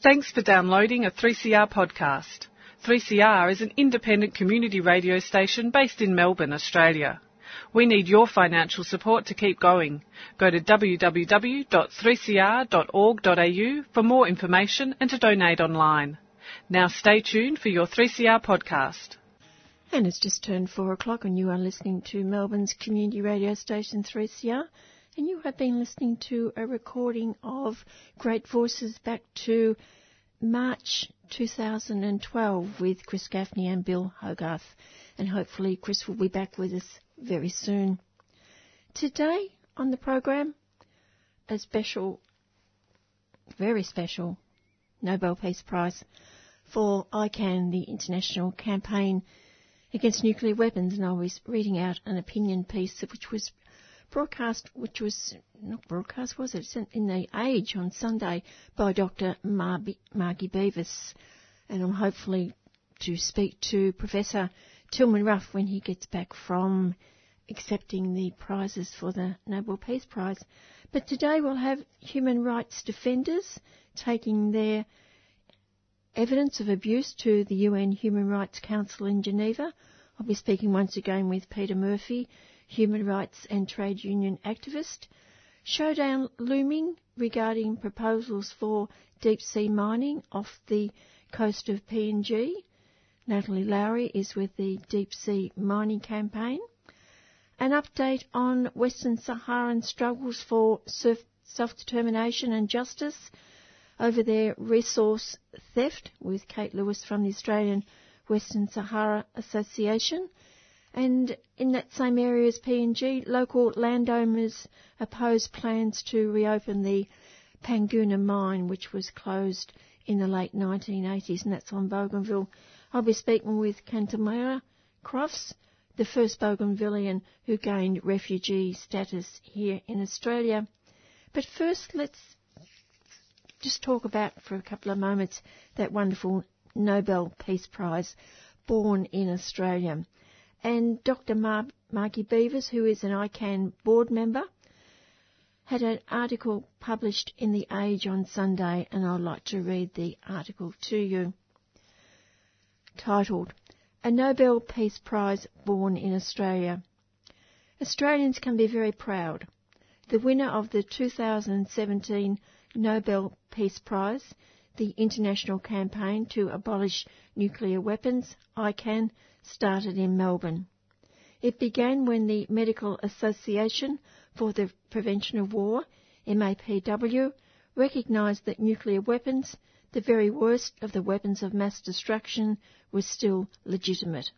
Thanks for downloading a 3CR podcast. 3CR is an independent community radio station based in Melbourne, Australia. We need your financial support to keep going. Go to www.3cr.org.au for more information and to donate online. Now stay tuned for your 3CR podcast. And it's just turned four o'clock, and you are listening to Melbourne's community radio station 3CR. And you have been listening to a recording of Great Voices back to March 2012 with Chris Gaffney and Bill Hogarth. And hopefully, Chris will be back with us very soon. Today on the program, a special, very special Nobel Peace Prize for ICAN, the international campaign against nuclear weapons. And I was reading out an opinion piece which was broadcast, which was not broadcast, was it? In the Age on Sunday by Dr. Margie Beavis, and I'm hopefully to speak to Professor Tilman Ruff when he gets back from accepting the prizes for the Nobel Peace Prize. But today we'll have human rights defenders taking their evidence of abuse to the UN Human Rights Council in Geneva. I'll be speaking once again with Peter Murphy, human rights and trade union activist. Showdown looming regarding proposals for deep sea mining off the coast of PNG. Natalie Lowry is with the Deep Sea Mining Campaign. An update on Western Saharan struggles for self-determination and justice over their resource theft with Kate Lewis from the Australian Western Sahara Association. And in that same area as PNG, local landowners oppose plans to reopen the Panguna mine, which was closed in the late 1980s, and that's on Bougainville. I'll be speaking with Kantamira Crofts, the first Bougainvillean who gained refugee status here in Australia. But first, let's just talk about for a couple of moments that wonderful Nobel Peace Prize born in Australia. And Dr. Mar- Margie Beavis, who is an ICAN board member, had an article published in The Age on Sunday, and I'd like to read the article to you. Titled, A Nobel Peace Prize Born in Australia. Australians can be very proud. The winner of the 2017 Nobel Peace Prize, the international campaign to abolish nuclear weapons, ICAN, started in Melbourne. It began when the Medical Association for the Prevention of War, MAPW, recognised that nuclear weapons, the very worst of the weapons of mass destruction, were still legitimate.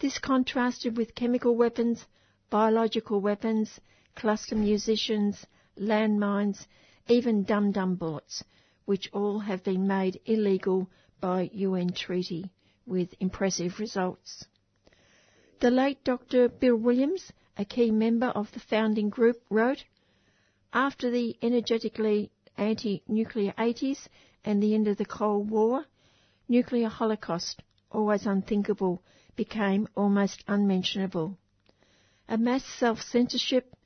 This contrasted with chemical weapons, biological weapons, cluster munitions, landmines, even dum-dum bullets, which all have been made illegal by UN treaty with impressive results. The late Dr. Bill Williams, a key member of the founding group, wrote, After the energetically anti-nuclear 80s and the end of the Cold War, nuclear holocaust, always unthinkable, became almost unmentionable. A mass self-censorship,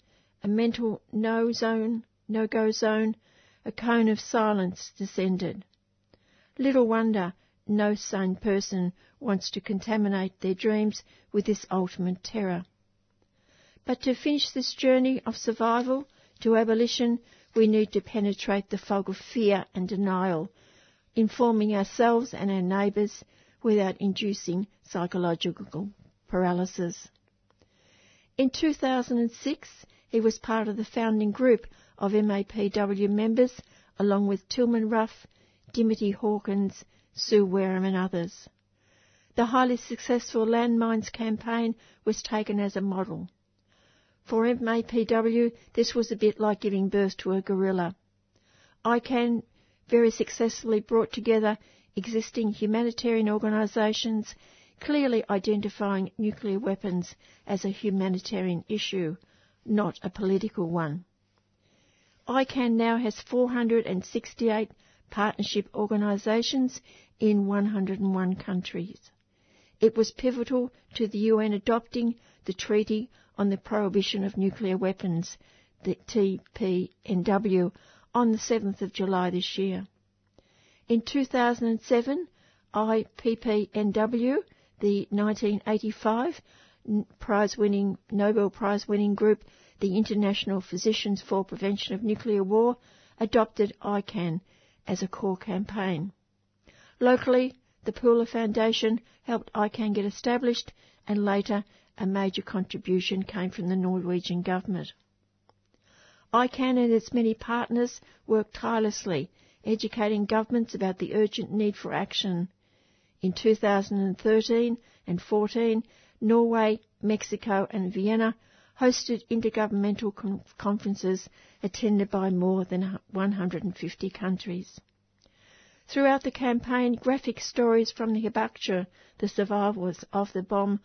a mental no zone, no-go zone, a cone of silence descended. Little wonder no sane person wants to contaminate their dreams with this ultimate terror. But to finish this journey of survival to abolition, we need to penetrate the fog of fear and denial, informing ourselves and our neighbours without inducing psychological paralysis. In 2006, he was part of the founding group of MAPW members, along with Tilman Ruff, Dimity Hawkins, Sue Wareham and others. The highly successful landmines campaign was taken as a model. For MAPW, this was a bit like giving birth to a gorilla. ICAN very successfully brought together existing humanitarian organisations, clearly identifying nuclear weapons as a humanitarian issue, not a political one. ICAN now has 468 partnership organisations in 101 countries. It was pivotal to the UN adopting the Treaty on the Prohibition of Nuclear Weapons, the TPNW, on the 7th of July this year. In 2007, IPPNW, the 1985 prize-winning Nobel Prize-winning group, the International Physicians for Prevention of Nuclear War, adopted ICAN as a core campaign. Locally, the Poola Foundation helped ICAN get established and later a major contribution came from the Norwegian government. ICAN and its many partners work tirelessly, educating governments about the urgent need for action. In 2013 and 14, Norway, Mexico and Vienna hosted intergovernmental conferences attended by more than 150 countries. Throughout the campaign, graphic stories from the Hibakusha, the survivors of the bomb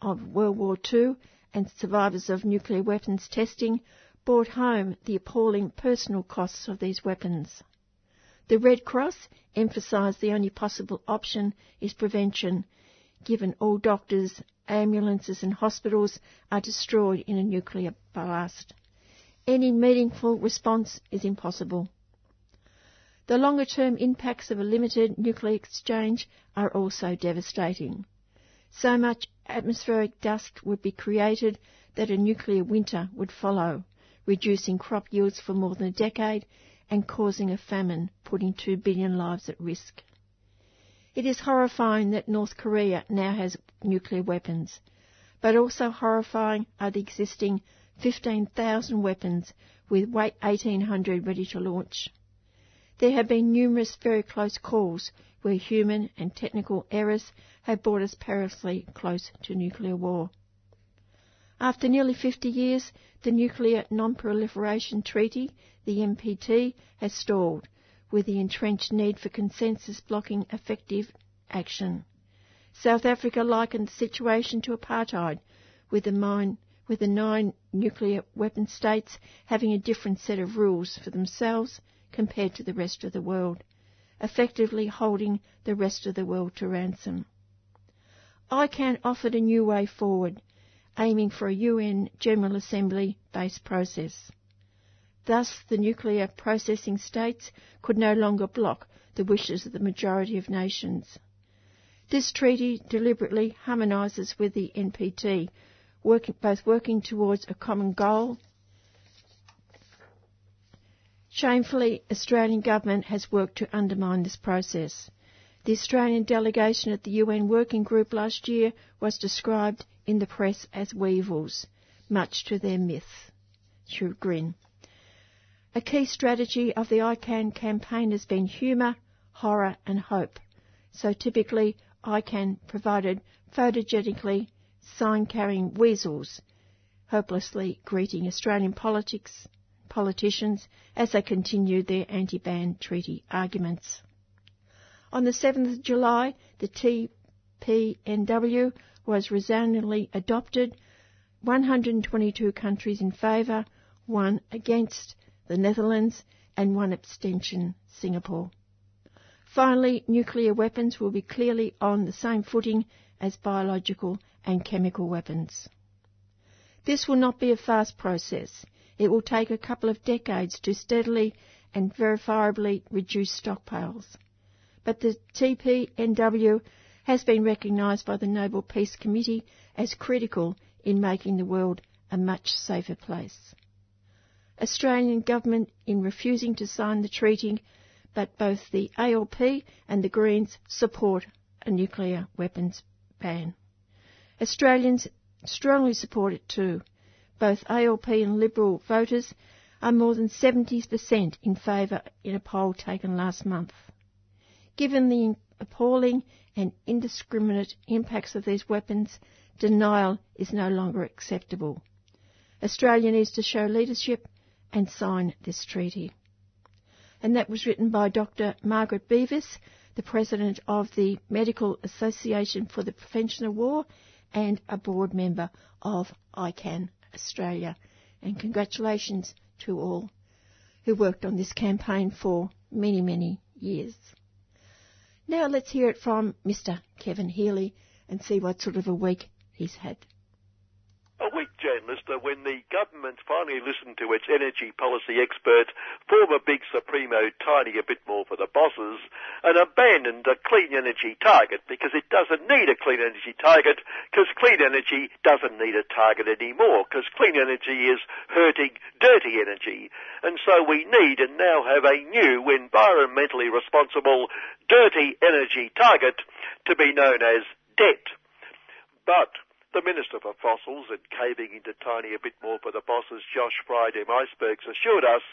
of World War II and survivors of nuclear weapons testing, brought home the appalling personal costs of these weapons. The Red Cross emphasised the only possible option is prevention, given all doctors, ambulances and hospitals are destroyed in a nuclear blast. Any meaningful response is impossible. The longer term impacts of a limited nuclear exchange are also devastating. So much atmospheric dust would be created that a nuclear winter would follow, reducing crop yields for more than a decade and causing a famine, putting two billion lives at risk. It is horrifying that North Korea now has nuclear weapons, but also horrifying are the existing 15,000 weapons with 1,800 ready to launch. There have been numerous very close calls where human and technical errors have brought us perilously close to nuclear war. After nearly 50 years, the Nuclear Non-Proliferation Treaty, the NPT, has stalled, with the entrenched need for consensus blocking effective action. South Africa likened the situation to apartheid, with the, mine, with the nine nuclear weapon states having a different set of rules for themselves compared to the rest of the world, effectively holding the rest of the world to ransom. ICAN offered a new way forward, aiming for a UN General Assembly based process. Thus, the nuclear processing states could no longer block the wishes of the majority of nations. This treaty deliberately harmonises with the NPT, working, both working towards a common goal. Shamefully, Australian government has worked to undermine this process. The Australian delegation at the UN Working Group last year was described in the press as weevils, much to their myth. A key strategy of the ICAN campaign has been humour, horror and hope. So typically, ICAN provided photogenically sign-carrying weasels, hopelessly greeting Australian politics, politicians as they continued their anti-ban treaty arguments. On the 7th of July, the TPNW was resoundingly adopted, 122 countries in favour, one against, the Netherlands, and one abstention, Singapore. Finally, nuclear weapons will be clearly on the same footing as biological and chemical weapons. This will not be a fast process. It will take a couple of decades to steadily and verifiably reduce stockpiles. But the TPNW has been recognised by the Nobel Peace Committee as critical in making the world a much safer place. Australian government in refusing to sign the treaty, but both the ALP and the Greens support a nuclear weapons ban. Australians strongly support it too. Both ALP and Liberal voters are more than 70% in favour in a poll taken last month. Given the appalling and indiscriminate impacts of these weapons, denial is no longer acceptable. Australia needs to show leadership and sign this treaty. And that was written by Dr. Margaret Beavis, the President of the Medical Association for the Prevention of War and a board member of ICAN Australia. And congratulations to all who worked on this campaign for many, many years. Now let's hear it from Mr. Kevin Healy and see what sort of a week he's had. A that when the government finally listened to its energy policy expert, former big Supremo Tiny a bit more for the bosses, and abandoned a clean energy target because it doesn't need a clean energy target because clean energy doesn't need a target anymore because clean energy is hurting dirty energy. And so we need and now have a new environmentally responsible dirty energy target to be known as debt. But the Minister for Fossils and caving into tiny a bit more for the bosses, Josh Friday Icebergs, assured us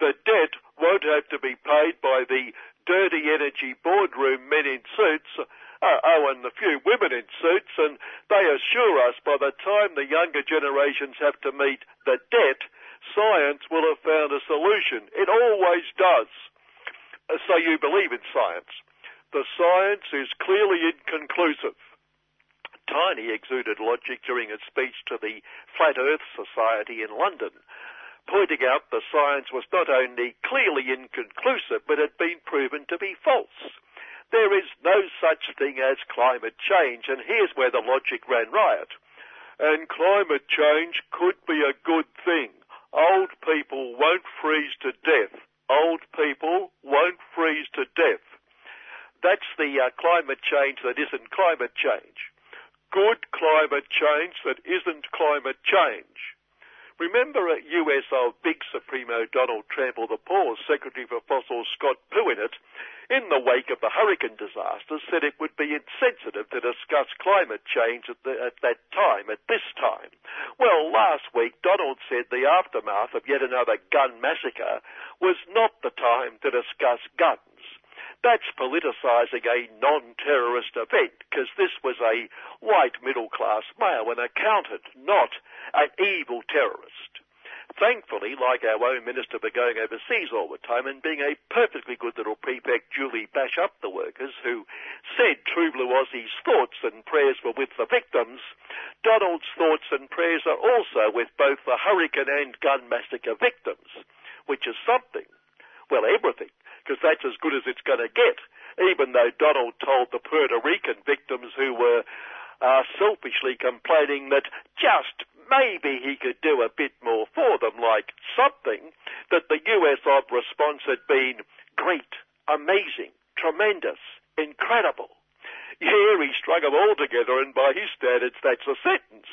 that debt won't have to be paid by the dirty energy boardroom men in suits, uh, oh, and the few women in suits, and they assure us by the time the younger generations have to meet the debt, science will have found a solution. It always does. Uh, so you believe in science. The science is clearly inconclusive. Tiny exuded logic during a speech to the Flat Earth Society in London, pointing out the science was not only clearly inconclusive, but had been proven to be false. There is no such thing as climate change, and here's where the logic ran riot. And climate change could be a good thing. Old people won't freeze to death. Old people won't freeze to death. That's the uh, climate change that isn't climate change good climate change that isn't climate change. Remember at USO Big Supremo Donald Trump or the poor Secretary for Fossils Scott Pouinet, in the wake of the hurricane disaster, said it would be insensitive to discuss climate change at, the, at that time, at this time. Well, last week, Donald said the aftermath of yet another gun massacre was not the time to discuss guns. That's politicising a non-terrorist event because this was a white middle-class male, an accountant, not an evil terrorist. Thankfully, like our own Minister for going overseas all the time and being a perfectly good little prefect, Julie Bash up the workers, who said True Blue Aussie's thoughts and prayers were with the victims, Donald's thoughts and prayers are also with both the hurricane and gun massacre victims, which is something. Well, everything because that's as good as it's going to get. Even though Donald told the Puerto Rican victims who were uh, selfishly complaining that just maybe he could do a bit more for them, like something, that the US response had been great, amazing, tremendous, incredible. Here he strung them all together, and by his standards, that's a sentence.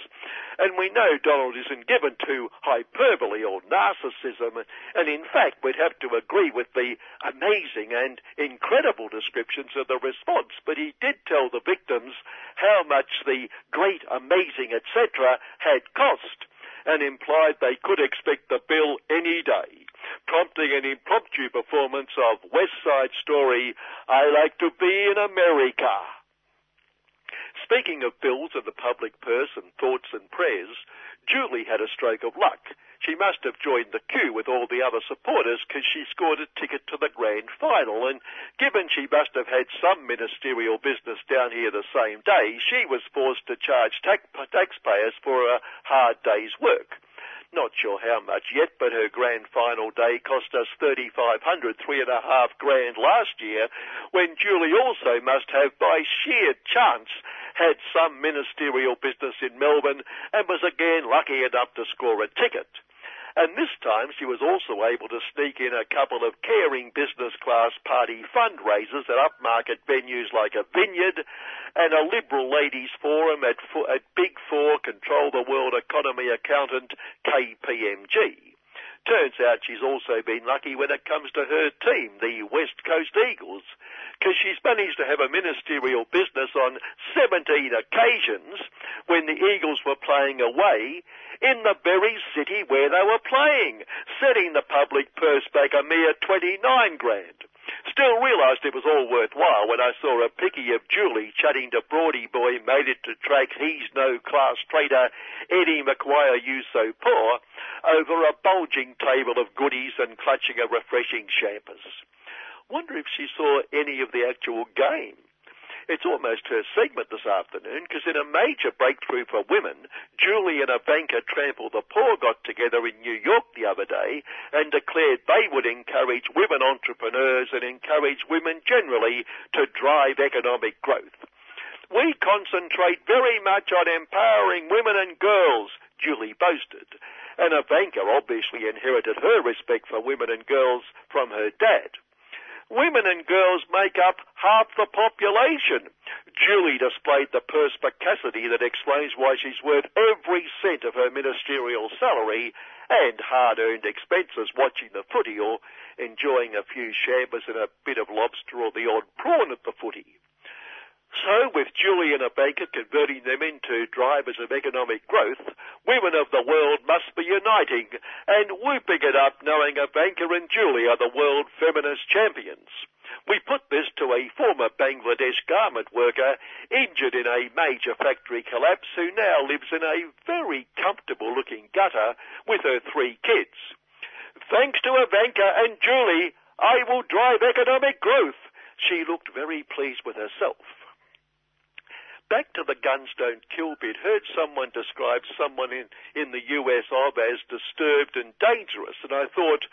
And we know Donald isn't given to hyperbole or narcissism, and in fact, we'd have to agree with the amazing and incredible descriptions of the response. But he did tell the victims how much the great, amazing, etc. had cost, and implied they could expect the bill any day prompting an impromptu performance of West Side Story, I Like to Be in America. Speaking of bills and the public purse and thoughts and prayers, Julie had a stroke of luck. She must have joined the queue with all the other supporters because she scored a ticket to the grand final. And given she must have had some ministerial business down here the same day, she was forced to charge taxpayers for a hard day's work. Not sure how much yet, but her grand final day cost us 3,500, three and a half grand last year, when Julie also must have, by sheer chance, had some ministerial business in Melbourne and was again lucky enough to score a ticket. And this time she was also able to sneak in a couple of caring business class party fundraisers at upmarket venues like a vineyard and a liberal ladies forum at, at Big Four Control the World Economy Accountant KPMG. Turns out she's also been lucky when it comes to her team, the West Coast Eagles, because she's managed to have a ministerial business on 17 occasions when the Eagles were playing away in the very city where they were playing, setting the public purse back a mere 29 grand. Still realised it was all worthwhile when I saw a picky of Julie chatting to Broady Boy made it to track He's No Class Trader Eddie McGuire You So Poor over a bulging table of goodies and clutching a refreshing champers. Wonder if she saw any of the actual game. It's almost her segment this afternoon because in a major breakthrough for women, Julie and Ivanka Trample the Poor got together in New York the other day and declared they would encourage women entrepreneurs and encourage women generally to drive economic growth. We concentrate very much on empowering women and girls, Julie boasted. And Ivanka obviously inherited her respect for women and girls from her dad. Women and girls make up half the population. Julie displayed the perspicacity that explains why she's worth every cent of her ministerial salary and hard-earned expenses watching the footy or enjoying a few shambers and a bit of lobster or the odd prawn at the footy. So, with Julie and Ivanka converting them into drivers of economic growth, women of the world must be uniting and whooping it up knowing Ivanka and Julie are the world feminist champions. We put this to a former Bangladesh garment worker injured in a major factory collapse who now lives in a very comfortable looking gutter with her three kids. Thanks to Ivanka and Julie, I will drive economic growth. She looked very pleased with herself back to the guns don't kill bit, heard someone describe someone in, in the US of as disturbed and dangerous, and I thought,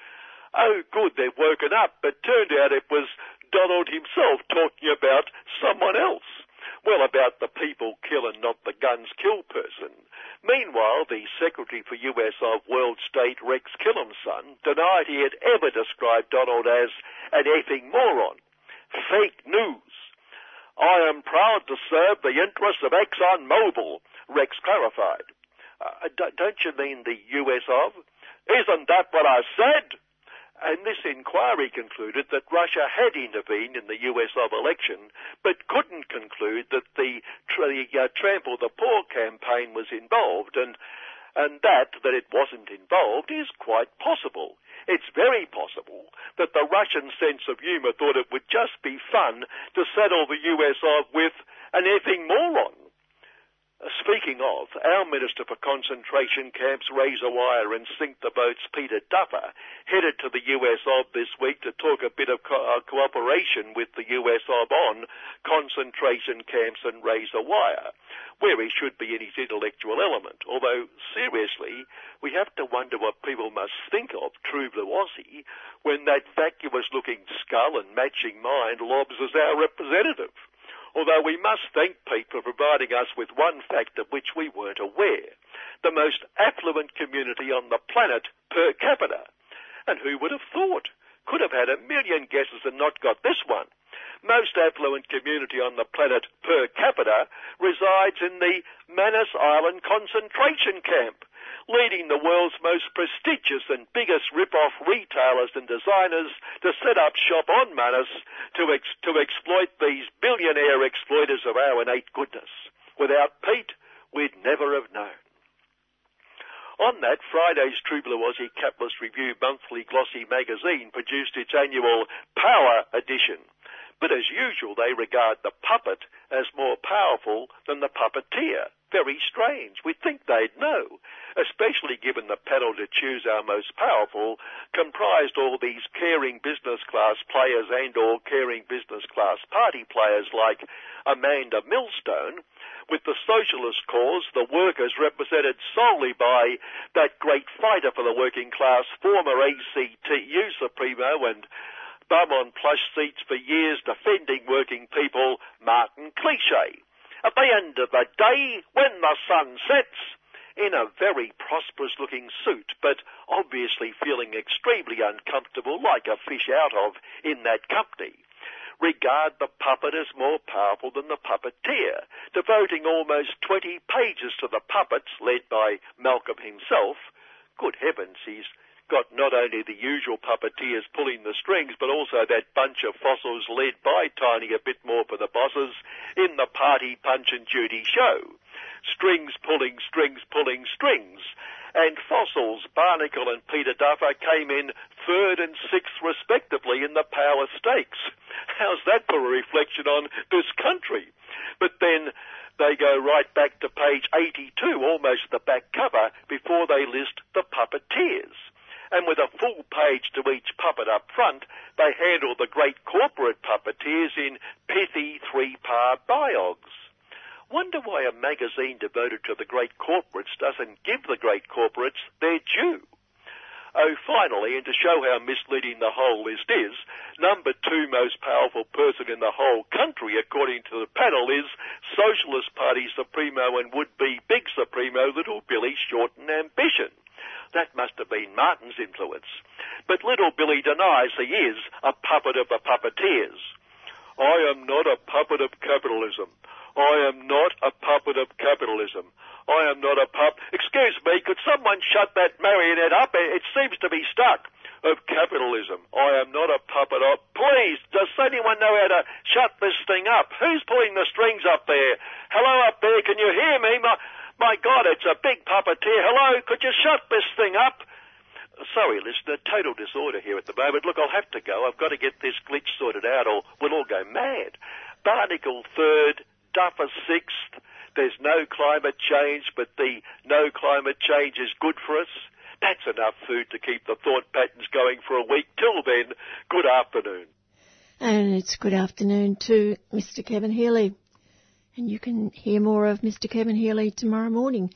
oh good, they've woken up, but turned out it was Donald himself talking about someone else. Well, about the people kill and not the guns kill person. Meanwhile, the Secretary for US of World State, Rex Tillerson, denied he had ever described Donald as an effing moron. Fake news. I am proud to serve the interests of ExxonMobil, Rex clarified. Uh, don't you mean the US of? Isn't that what I said? And this inquiry concluded that Russia had intervened in the US of election, but couldn't conclude that the, the uh, Trample the Poor campaign was involved, and, and that, that it wasn't involved is quite possible. It's very possible that the Russian sense of humour thought it would just be fun to settle the US off with an effing moron. Speaking of, our Minister for Concentration Camps, Razor Wire and Sink the Boats, Peter Duffer, headed to the US OB this week to talk a bit of co- uh, cooperation with the US OB on concentration camps and Razor Wire, where he should be in his intellectual element. Although, seriously, we have to wonder what people must think of True Blue Aussie when that vacuous-looking skull and matching mind lobs as our representative although we must thank Pete for providing us with one fact of which we weren't aware. The most affluent community on the planet per capita. And who would have thought? Could have had a million guesses and not got this one. Most affluent community on the planet per capita resides in the Manus Island concentration camp leading the world's most prestigious and biggest rip-off retailers and designers to set up shop on Manus to, ex- to exploit these billionaire exploiters of our innate goodness. Without Pete, we'd never have known. On that, Friday's True Blue Aussie Capitalist Review monthly glossy magazine produced its annual Power edition. But as usual, they regard the puppet as more powerful than the puppeteer. Very strange. We'd think they'd know especially given the panel to choose our most powerful comprised all these caring business class players and or caring business class party players like Amanda Millstone, with the socialist cause, the workers represented solely by that great fighter for the working class, former ACTU Supremo and bum on plush seats for years defending working people, Martin Cliche. At the end of the day, when the sun sets, in a very prosperous looking suit, but obviously feeling extremely uncomfortable like a fish out of in that company. Regard the puppet as more powerful than the puppeteer, devoting almost 20 pages to the puppets led by Malcolm himself. Good heavens, he's got not only the usual puppeteers pulling the strings, but also that bunch of fossils led by Tiny a bit more for the bosses in the Party Punch and Judy show strings pulling, strings pulling, strings. And Fossils, Barnacle and Peter Duffer came in third and sixth respectively in the power stakes. How's that for a reflection on this country? But then they go right back to page 82, almost the back cover, before they list the puppeteers. And with a full page to each puppet up front, they handle the great corporate puppeteers in pithy three-part biogs. Wonder why a magazine devoted to the great corporates doesn't give the great corporates their due. Oh, finally, and to show how misleading the whole list is, number two most powerful person in the whole country, according to the panel, is Socialist Party Supremo and would-be big Supremo Little Billy Shorten Ambition. That must have been Martin's influence. But Little Billy denies he is a puppet of the puppeteers. I am not a puppet of capitalism. I am not a puppet of capitalism. I am not a pup. Excuse me, could someone shut that marionette up? It seems to be stuck. Of capitalism. I am not a puppet of. Please, does anyone know how to shut this thing up? Who's pulling the strings up there? Hello up there, can you hear me? My, my God, it's a big puppeteer. Hello, could you shut this thing up? Sorry, listener, total disorder here at the moment. Look, I'll have to go. I've got to get this glitch sorted out or we'll all go mad. Barnacle third, Duffer sixth. There's no climate change, but the no climate change is good for us. That's enough food to keep the thought patterns going for a week. Till then, good afternoon. And it's good afternoon to Mr. Kevin Healy. And you can hear more of Mr. Kevin Healy tomorrow morning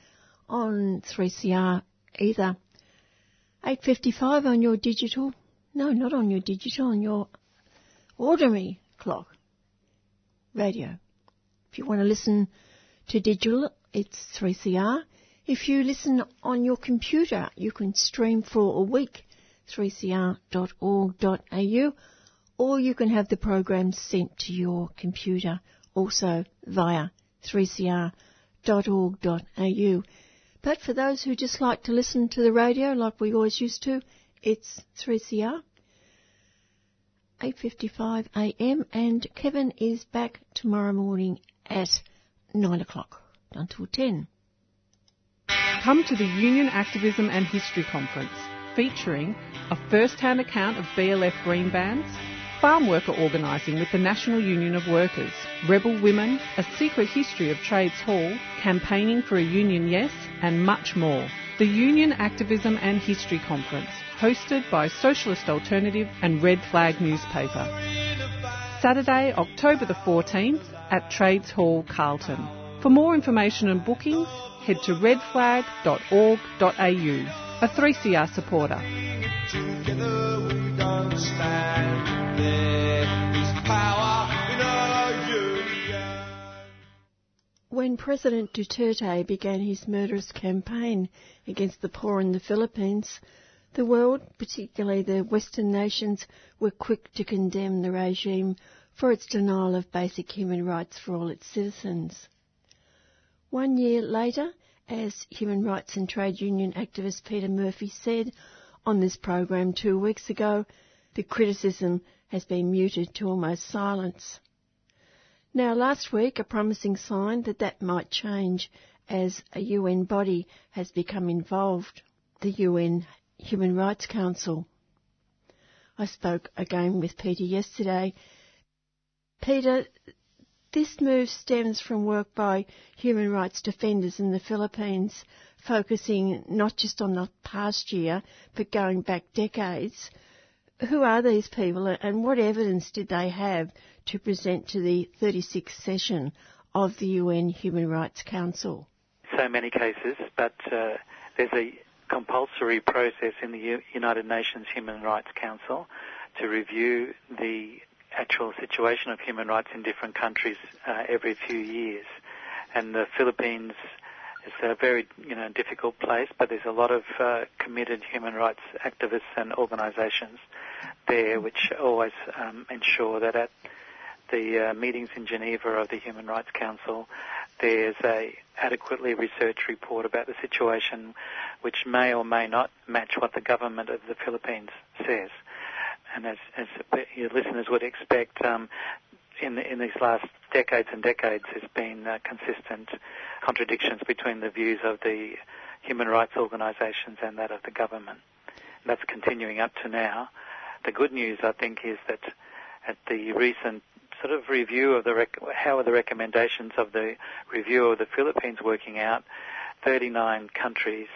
on 3CR either 8.55 on your digital, no, not on your digital, on your ordinary clock radio. If you want to listen to digital, it's 3CR. If you listen on your computer, you can stream for a week 3cr.org.au or you can have the program sent to your computer also via 3cr.org.au. But for those who just like to listen to the radio like we always used to, it's 3CR. 8.55 a.m. and Kevin is back tomorrow morning at 9 o'clock until 10. Come to the Union Activism and History Conference featuring a first-hand account of BLF green bands, farm worker organising with the National Union of Workers, rebel women, a secret history of Trades Hall, campaigning for a union yes, and much more. The Union Activism and History Conference, hosted by Socialist Alternative and Red Flag newspaper. Saturday, October the 14th at Trades Hall, Carlton. For more information and bookings, head to redflag.org.au. A 3CR supporter. When President Duterte began his murderous campaign against the poor in the Philippines, the world, particularly the Western nations, were quick to condemn the regime for its denial of basic human rights for all its citizens. One year later, as human rights and trade union activist Peter Murphy said on this program two weeks ago, the criticism has been muted to almost silence. Now, last week, a promising sign that that might change as a UN body has become involved, the UN Human Rights Council. I spoke again with Peter yesterday. Peter, this move stems from work by human rights defenders in the Philippines, focusing not just on the past year, but going back decades. Who are these people and what evidence did they have to present to the 36th session of the UN Human Rights Council? So many cases, but uh, there's a compulsory process in the U- United Nations Human Rights Council to review the actual situation of human rights in different countries uh, every few years. And the Philippines is a very you know difficult place, but there's a lot of uh, committed human rights activists and organisations there, which always um, ensure that at the uh, meetings in Geneva of the Human Rights Council, there's a adequately researched report about the situation, which may or may not match what the government of the Philippines says. And as, as your listeners would expect, um, in, in these last decades and decades, there's been uh, consistent contradictions between the views of the human rights organisations and that of the government. And that's continuing up to now. The good news, I think, is that at the recent sort of review of the rec- how are the recommendations of the review of the Philippines working out, 39 countries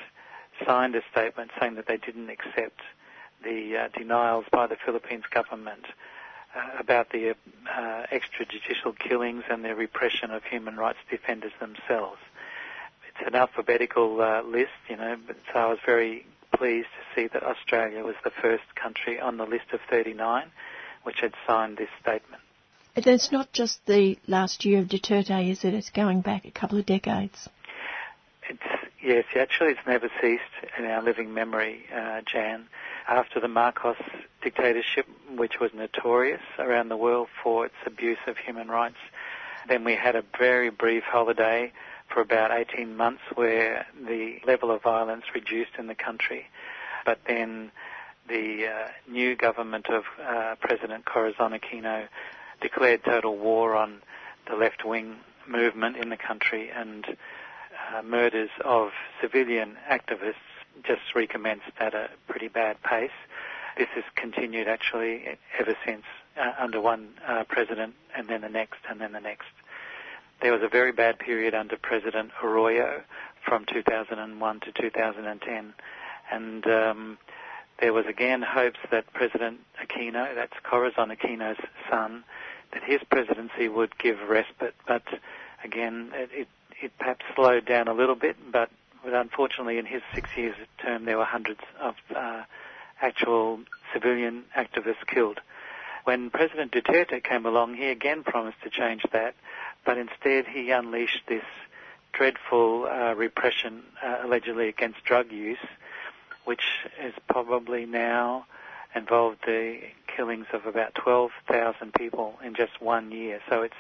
signed a statement saying that they didn't accept the uh, denials by the Philippines government about the uh, extrajudicial killings and the repression of human rights defenders themselves. It's an alphabetical uh, list, you know, so I was very pleased to see that Australia was the first country on the list of 39 which had signed this statement. And it's not just the last year of Duterte, is it? It's going back a couple of decades. It's, yes, actually, it's never ceased in our living memory, uh, Jan. After the Marcos dictatorship, which was notorious around the world for its abuse of human rights, then we had a very brief holiday for about 18 months where the level of violence reduced in the country. But then the uh, new government of uh, President Corazon Aquino declared total war on the left-wing movement in the country and uh, murders of civilian activists just recommenced at a pretty bad pace. This has continued actually ever since uh, under one uh, president and then the next and then the next. There was a very bad period under President Arroyo from 2001 to 2010 and um, there was again hopes that President Aquino, that's Corazon Aquino's son, that his presidency would give respite, but again, it, it, it perhaps slowed down a little bit, but, unfortunately in his six years term there were hundreds of uh, actual civilian activists killed. When President Duterte came along, he again promised to change that, but instead he unleashed this dreadful uh, repression uh, allegedly against drug use, which is probably now involved the killings of about 12,000 people in just one year. So it's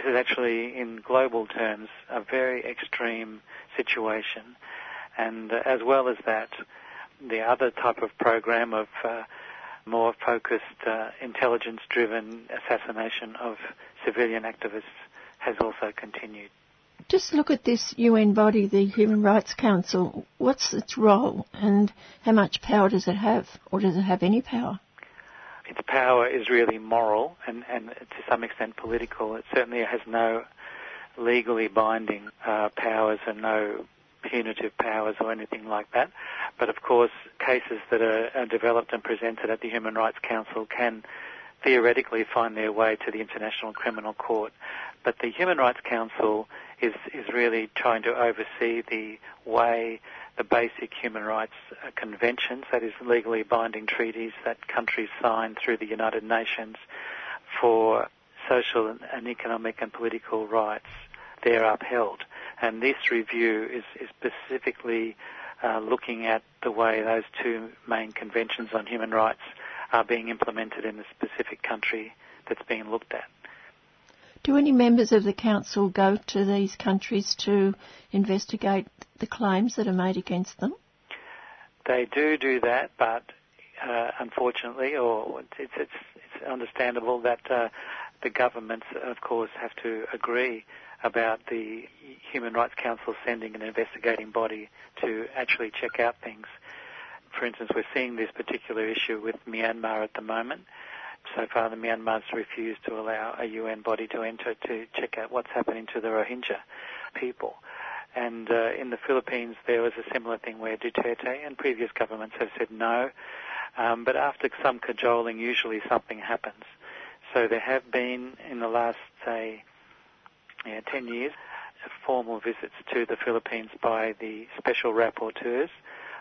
this is actually, in global terms, a very extreme situation. And uh, as well as that, the other type of program of uh, more focused, uh, intelligence-driven assassination of civilian activists has also continued. Just look at this UN body, the Human Rights Council. What's its role and how much power does it have, or does it have any power? Its power is really moral and, and to some extent political. It certainly has no legally binding uh, powers and no punitive powers or anything like that. But of course, cases that are, are developed and presented at the Human Rights Council can theoretically find their way to the International Criminal Court. But the Human Rights Council is, is really trying to oversee the way the basic human rights uh, conventions, that is legally binding treaties that countries sign through the United Nations for social and economic and political rights, they're upheld. And this review is, is specifically uh, looking at the way those two main conventions on human rights are being implemented in the specific country that's being looked at. Do any members of the council go to these countries to investigate the claims that are made against them? They do do that, but uh, unfortunately, or it's, it's, it's understandable that uh, the governments, of course, have to agree about the Human Rights Council sending an investigating body to actually check out things. For instance, we're seeing this particular issue with Myanmar at the moment so far the Myanmar's refused to allow a UN body to enter to check out what's happening to the Rohingya people. And uh, in the Philippines, there was a similar thing where Duterte and previous governments have said no. Um, but after some cajoling, usually something happens. So there have been, in the last, say, yeah, 10 years, formal visits to the Philippines by the special rapporteurs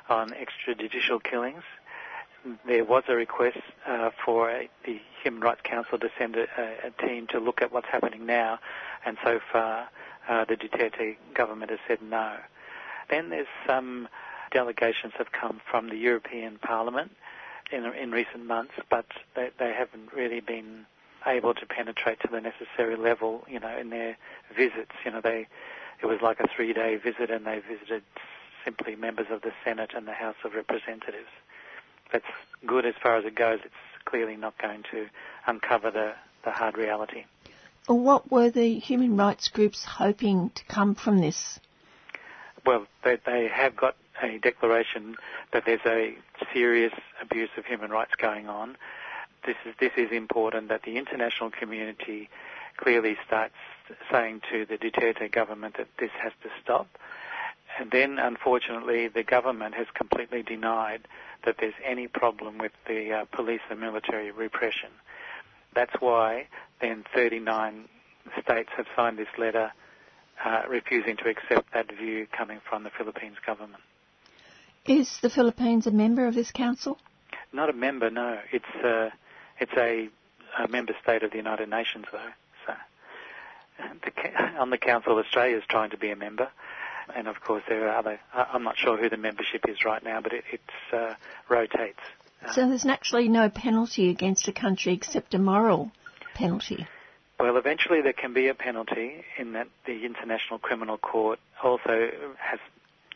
on extrajudicial killings there was a request uh, for a, the Human Rights Council to send a, a, team to look at what's happening now, and so far uh, the Duterte government has said no. Then there's some delegations have come from the European Parliament in, in recent months, but they, they haven't really been able to penetrate to the necessary level, you know, in their visits. You know, they it was like a three-day visit, and they visited simply members of the Senate and the House of Representatives that's good as far as it goes. It's clearly not going to uncover the, the hard reality. What were the human rights groups hoping to come from this? Well, they, they have got a declaration that there's a serious abuse of human rights going on. This is, this is important that the international community clearly starts saying to the Duterte government that this has to stop. And then, unfortunately, the government has completely denied that there's any problem with the uh, police and military repression. That's why then 39 states have signed this letter uh, refusing to accept that view coming from the Philippines government. Is the Philippines a member of this council? Not a member, no. It's uh, it's a, a, member state of the United Nations, though. So, the, on the Council, Australia is trying to be a member, and of course there are other. I'm not sure who the membership is right now, but it it's, uh, rotates. So there's actually no penalty against a country except a moral penalty. Well, eventually there can be a penalty in that the International Criminal Court also has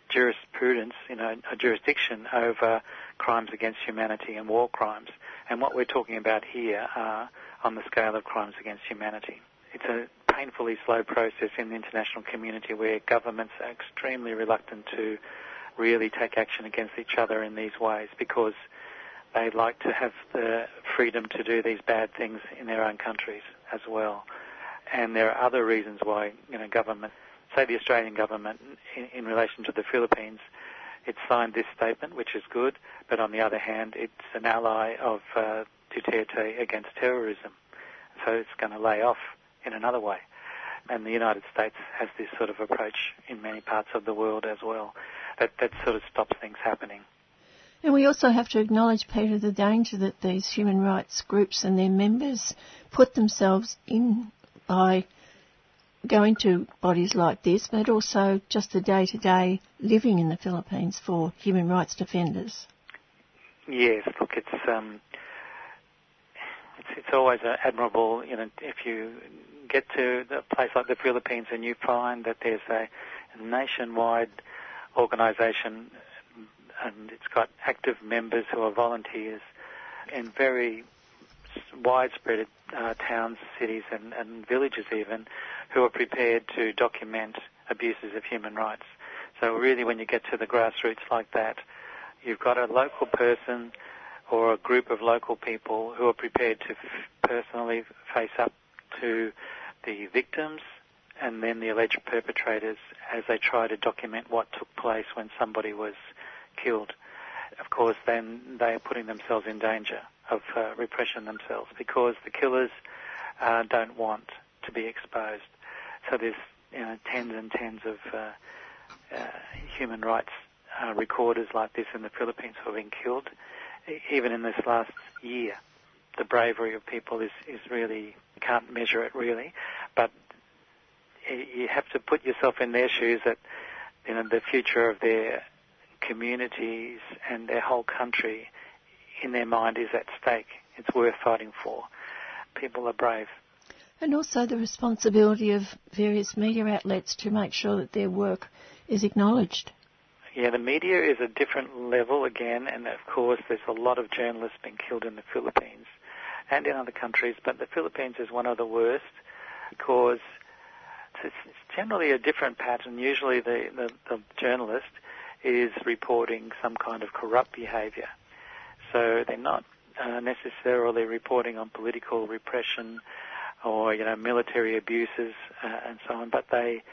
jurisprudence, you know, a jurisdiction over crimes against humanity and war crimes. And what we're talking about here are on the scale of crimes against humanity. It's a painfully slow process in the international community where governments are extremely reluctant to really take action against each other in these ways because they like to have the freedom to do these bad things in their own countries as well. And there are other reasons why, you know, government, say the Australian government in, in relation to the Philippines, it signed this statement, which is good, but on the other hand, it's an ally of uh, Duterte against terrorism. So it's going to lay off in another way. And the United States has this sort of approach in many parts of the world as well. That, that sort of stops things happening. And we also have to acknowledge, Peter, the danger that these human rights groups and their members put themselves in by going to bodies like this, but also just the day to day living in the Philippines for human rights defenders. Yes, look, it's um, it's, it's always admirable, you know, if you get to a place like the Philippines and you find that there's a nationwide organisation and it's got active members who are volunteers in very widespread uh, towns, cities, and, and villages even, who are prepared to document abuses of human rights. So really, when you get to the grassroots like that, you've got a local person or a group of local people who are prepared to f- personally face up to the victims and then the alleged perpetrators as they try to document what took place when somebody was killed. Of course, then they are putting themselves in danger of uh, repression themselves because the killers uh, don't want to be exposed. So there's you know, tens and tens of uh, uh human rights uh, recorders like this in the Philippines who have been killed, even in this last year. The bravery of people is, is really, can't measure it really, but you have to put yourself in their shoes that, you know, the future of their communities and their whole country in their mind is at stake. It's worth fighting for. People are brave. And also the responsibility of various media outlets to make sure that their work is acknowledged. Yeah, the media is a different level again, and of course there's a lot of journalists being killed in the Philippines and in other countries, but the Philippines is one of the worst because it's, generally a different pattern. Usually the, the, the journalist is reporting some kind of corrupt behaviour. So they're not uh, necessarily reporting on political repression or you know military abuses uh, and so on, but they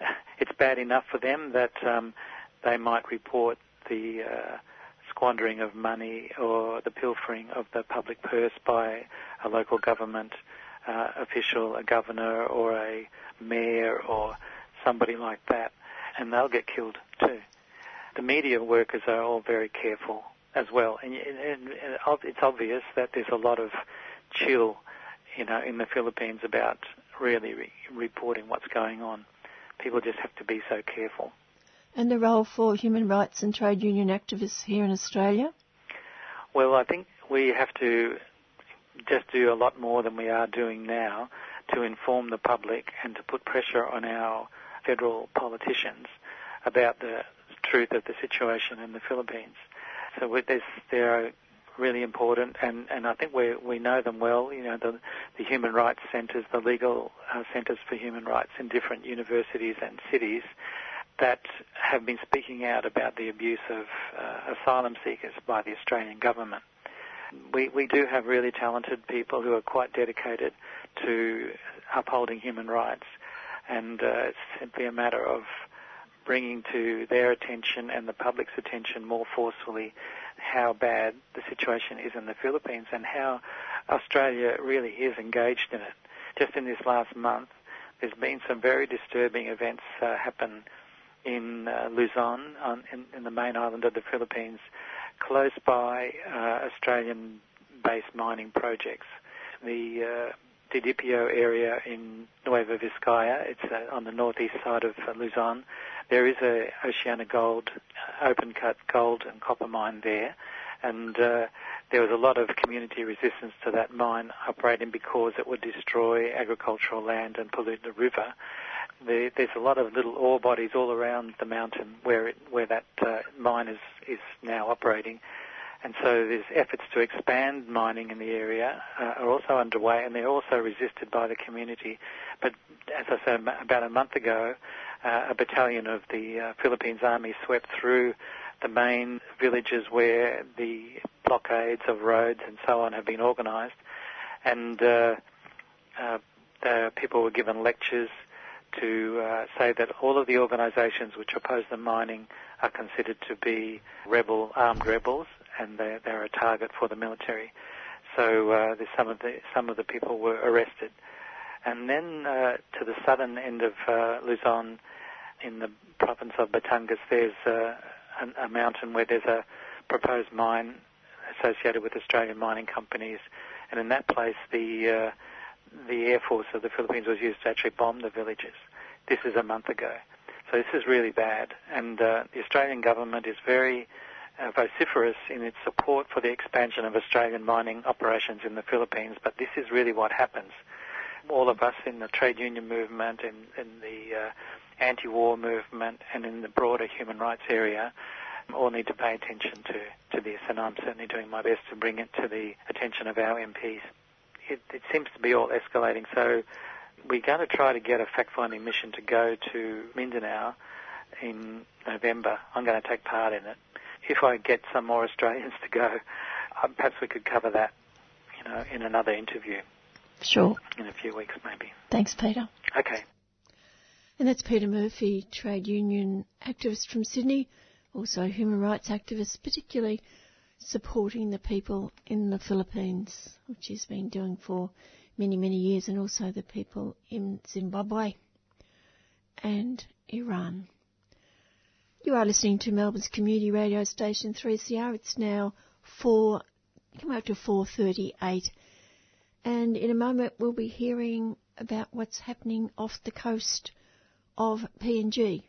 it's bad enough for them that um, they might report the uh, squandering of money or the pilfering of the public purse by a local government uh, official, a governor or a mayor or somebody like that, and they'll get killed too the media workers are all very careful as well. And, and, and it's obvious that there's a lot of chill, you know, in the Philippines about really re- reporting what's going on. People just have to be so careful. And the role for human rights and trade union activists here in Australia? Well, I think we have to just do a lot more than we are doing now to inform the public and to put pressure on our federal politicians about the truth of the situation in the Philippines. So they are really important, and, and I think we we know them well. You know the the human rights centres, the legal uh, centres for human rights in different universities and cities that have been speaking out about the abuse of uh, asylum seekers by the Australian government. We we do have really talented people who are quite dedicated to upholding human rights, and uh, it's simply a matter of bringing to their attention and the public's attention more forcefully how bad the situation is in the Philippines and how Australia really is engaged in it. Just in this last month, there's been some very disturbing events uh, happen in uh, Luzon, on, in, in, the main island of the Philippines, close by uh, Australian-based mining projects. The uh, Didipio area in Nueva Vizcaya, it's uh, on the northeast side of uh, Luzon. There is a OceanaGold uh, open-cut gold and copper mine there, and uh, there was a lot of community resistance to that mine operating because it would destroy agricultural land and pollute the river there's a lot of little ore bodies all around the mountain where it, where that uh, mine is is now operating, and so there's efforts to expand mining in the area uh, are also underway, and they're also resisted by the community. But as I said about a month ago, uh, a battalion of the uh, Philippines Army swept through the main villages where the blockades of roads and so on have been organised, and uh, uh, people were given lectures to uh, say that all of the organisations which oppose the mining are considered to be rebel, armed rebels, and they're, they're a target for the military. So uh, some of the some of the people were arrested, and then uh, to the southern end of uh, Luzon, in the province of Batangas, there's uh, a, a mountain where there's a proposed mine associated with Australian mining companies, and in that place the uh, the Air Force of the Philippines was used to actually bomb the villages. This is a month ago. So this is really bad. And uh, the Australian government is very uh, vociferous in its support for the expansion of Australian mining operations in the Philippines, but this is really what happens. All of us in the trade union movement, in, in the uh, anti-war movement, and in the broader human rights area all need to pay attention to, to this, and I'm certainly doing my best to bring it to the attention of our MPs it, it seems to be all escalating. So we're going to try to get a fact-finding mission to go to Mindanao in November. I'm going to take part in it. If I get some more Australians to go, uh, perhaps we could cover that, you know, in another interview. Sure. In a few weeks, maybe. Thanks, Peter. Okay. And that's Peter Murphy, trade union activist from Sydney, also human rights activist, particularly supporting the people in the Philippines, which he's been doing for many, many years, and also the people in Zimbabwe and Iran. You are listening to Melbourne's community radio station 3CR. It's now 4, come out to 4.38. And in a moment we'll be hearing about what's happening off the coast of PNG.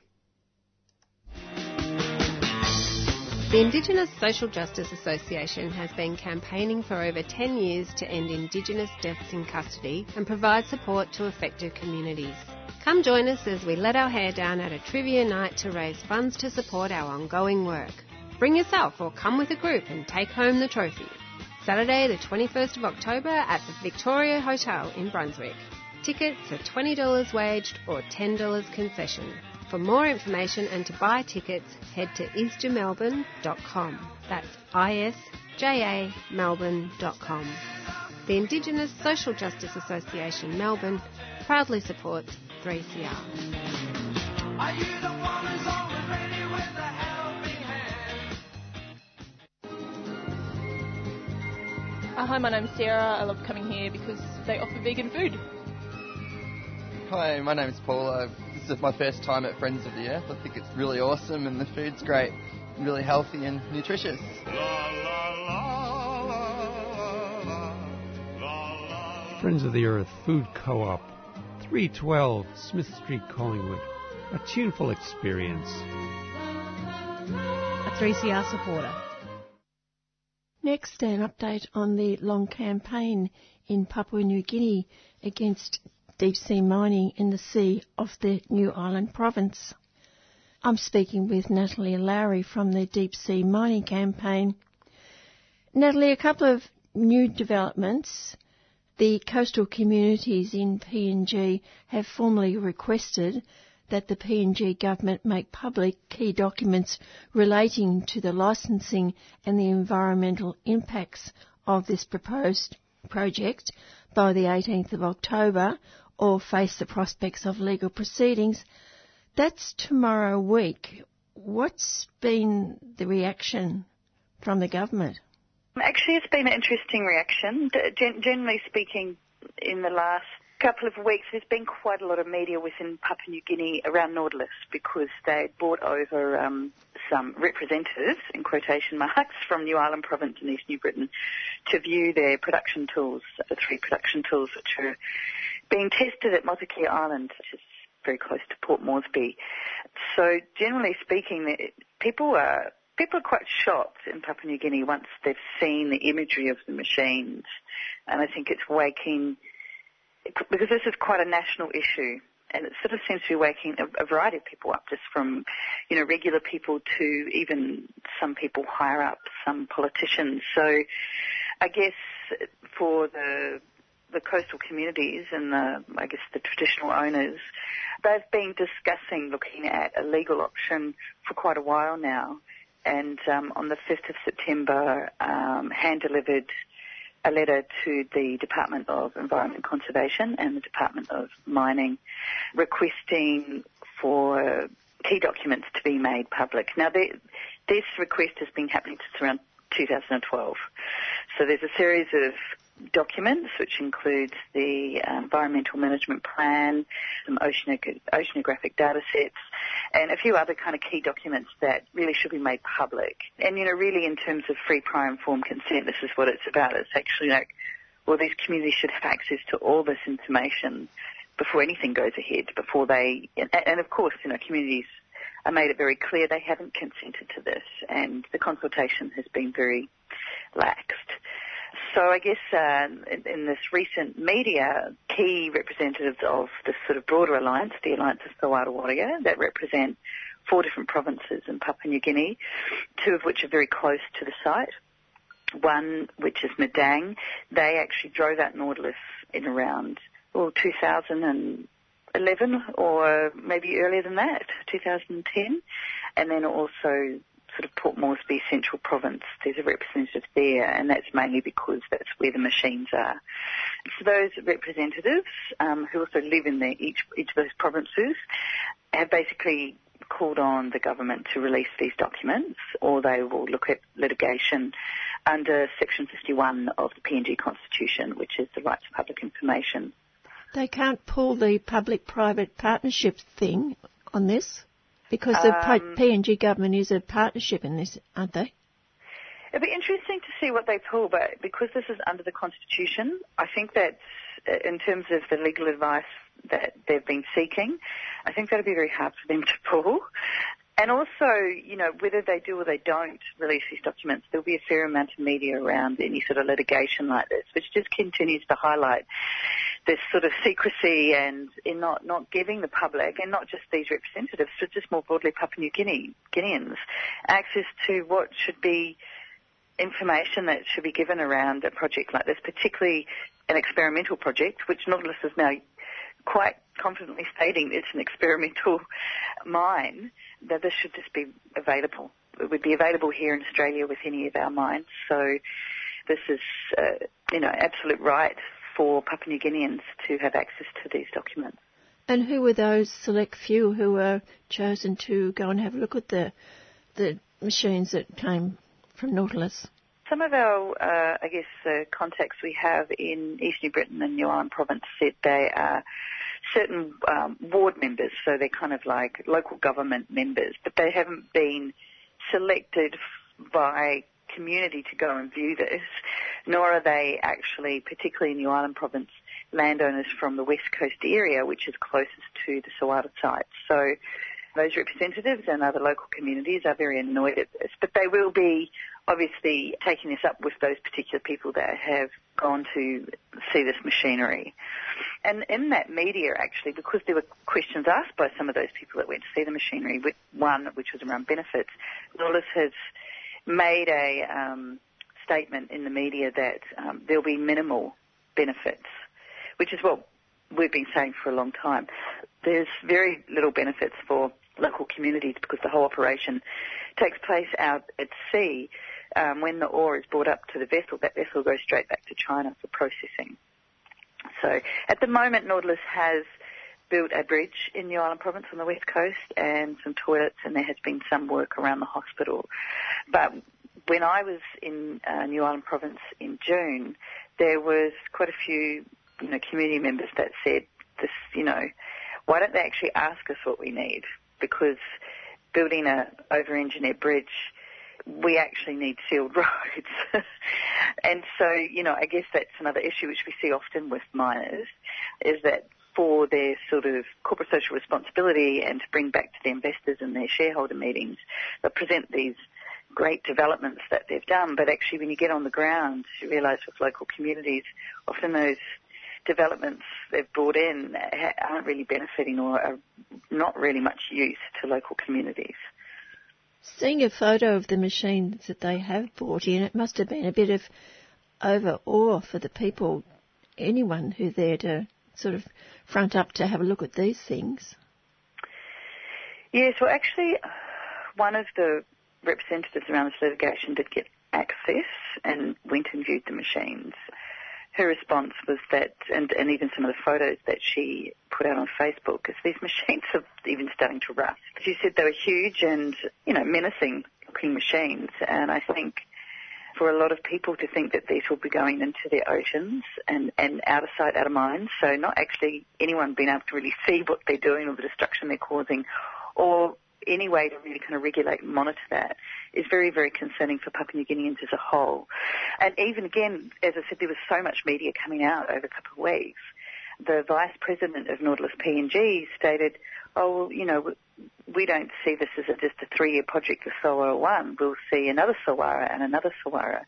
The Indigenous Social Justice Association has been campaigning for over 10 years to end Indigenous deaths in custody and provide support to affected communities. Come join us as we let our hair down at a trivia night to raise funds to support our ongoing work. Bring yourself or come with a group and take home the trophy. Saturday, the 21st of October at the Victoria Hotel in Brunswick. Tickets are $20 waged or $10 concession. For more information and to buy tickets, head to isjamelbourne.com. That's I-S-J-A melbourne.com. The Indigenous Social Justice Association Melbourne proudly supports 3CR. Uh, hi, my name's Sarah. I love coming here because they offer vegan food. Hi, my name's Paul this is my first time at Friends of the Earth. I think it's really awesome and the food's great, really healthy and nutritious. Friends of the Earth Food Co-op, 312 Smith Street, Collingwood. A tuneful experience. A 3CR supporter. Next, an update on the long campaign in Papua New Guinea against deep sea mining in the sea of the New Ireland province. I'm speaking with Natalie Lowry from the Deep Sea Mining Campaign. Natalie, a couple of new developments. The coastal communities in PNG have formally requested that the PNG government make public key documents relating to the licensing and the environmental impacts of this proposed project by the 18th of October or face the prospects of legal proceedings. That's tomorrow week. What's been the reaction from the government? Actually, it's been an interesting reaction. Gen- generally speaking, in the last couple of weeks, there's been quite a lot of media within Papua New Guinea around Nautilus because they brought over um, some representatives, in quotation marks, from New Ireland Province in East New Britain to view their production tools, the three production tools which are being tested at Motukea Island, which is very close to Port Moresby. So generally speaking, people are people are quite shocked in Papua New Guinea once they've seen the imagery of the machines, and I think it's waking because this is quite a national issue. And it sort of seems to be waking a, a variety of people up, just from, you know, regular people to even some people higher up, some politicians. So I guess for the the coastal communities and the, I guess the traditional owners, they've been discussing looking at a legal option for quite a while now. And um, on the 5th of September, um, hand delivered a letter to the Department of Environment Conservation and the Department of Mining requesting for key documents to be made public. Now, this request has been happening since around 2012. So there's a series of documents, which includes the uh, environmental management plan, some oceanographic data sets, and a few other kind of key documents that really should be made public. And, you know, really in terms of free, prior, informed consent, this is what it's about. It's actually like, well, these communities should have access to all this information before anything goes ahead, before they, and, and of course, you know, communities I made it very clear they haven't consented to this, and the consultation has been very laxed. So I guess uh, in, in, this recent media, key representatives of this sort of broader alliance, the Alliance of Solwara Warrior, that represent four different provinces in Papua New Guinea, two of which are very close to the site. One, which is Madang, they actually drove out Nautilus in around well, 2011 or maybe earlier than that, 2010. And then also sort of Port Moresby Central Province. There's a representative there, and that's mainly because that's where the machines are. So those representatives, um, who also live in the, each, each of those provinces, have basically called on the government to release these documents, or they will look at litigation under Section 51 of the PNG Constitution, which is the right to public information. They can't pull the public-private partnership thing on this? Because the um, PNG government is a partnership in this, aren't they? It'd be interesting to see what they pull, but because this is under the Constitution, I think that uh, in terms of the legal advice that they've been seeking, I think that'd be very hard for them to pull. And also, you know, whether they do or they don't release these documents, there'll be a fair amount of media around any sort of litigation like this, which just continues to highlight this sort of secrecy and in not, not giving the public, and not just these representatives, but just more broadly Papua New Guinea, Guineans, access to what should be information that should be given around a project like this, particularly an experimental project, which Nautilus is now quite confidently stating it's an experimental mine, that this should just be available. It would be available here in Australia with any of our mines. So this is, uh, you know, absolute right for Papua New Guineans to have access to these documents. And who were those select few who were chosen to go and have a look at the the machines that came from Nautilus? Some of our, uh, I guess, uh, contacts we have in East New Britain and New Ireland Province said they are certain um, ward members, so they're kind of like local government members, but they haven't been selected by community to go and view this, nor are they actually, particularly in New Ireland province, landowners from the west coast area, which is closest to the Solwara site. So those representatives and other local communities are very annoyed at this, but they will be obviously taking this up with those particular people that have gone to see this machinery. And in that media, actually, because there were questions asked by some of those people that went to see the machinery, one which was around benefits, Nautilus has made a um, statement in the media that um, there'll be minimal benefits, which is what we've been saying for a long time. There's very little benefits for local communities because the whole operation takes place out at sea. Um, when the ore is brought up to the vessel, that vessel goes straight back to China for processing. So at the moment, Nautilus has built a bridge in New Ireland Province on the west coast and some toilets, and there has been some work around the hospital. But when I was in uh, New Ireland Province in June, there was quite a few you know, community members that said this, you know, why don't they actually ask us what we need? Because building a over-engineered bridge, we actually need sealed roads. and so, you know, I guess that's another issue which we see often with miners, is that for their sort of corporate social responsibility and to bring back to the investors in their shareholder meetings, they present these great developments that they've done, but actually when you get on the ground, you realise with local communities, often those developments they've brought in aren't really benefiting or are not really much use to local communities. Seeing a photo of the machines that they have brought in, it must have been a bit of over awe for the people, anyone who's there to sort of front up to have a look at these things. Yes, well, actually, one of the representatives around this litigation did get access and went and viewed the machines. Her response was that, and, and even some of the photos that she put out on Facebook, is these machines are even starting to rust. She said they were huge and, you know, menacing looking machines, and I think for a lot of people to think that these will be going into the oceans and, and out of sight, out of mind. So not actually anyone being able to really see what they're doing or the destruction they're causing or any way to really kind of regulate and monitor that is very, very concerning for Papua New Guineans as a whole. And even again, as I said, there was so much media coming out over a couple of weeks. The vice president of Nautilus PNG stated, oh, well, you know, we don't see this as a, just a three-year project with Solwara 1. We'll see another Solwara and another Solwara.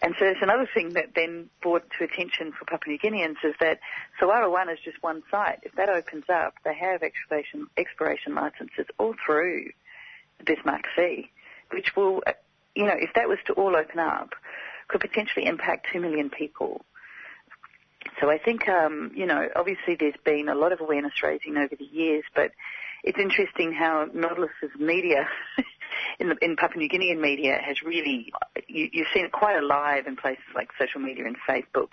And so there's another thing that then brought to attention for Papua New Guineans is that Solwara 1 is just one site. If that opens up, they have exploration, exploration licenses all through the Bismarck Sea, which will, you know, if that was to all open up, could potentially impact 2 million people. So I think, um, you know, obviously there's been a lot of awareness raising over the years, but it's interesting how Nautilus's media in, the, in Papua New Guinean media has really, you, you've seen it quite alive in places like social media and Facebook,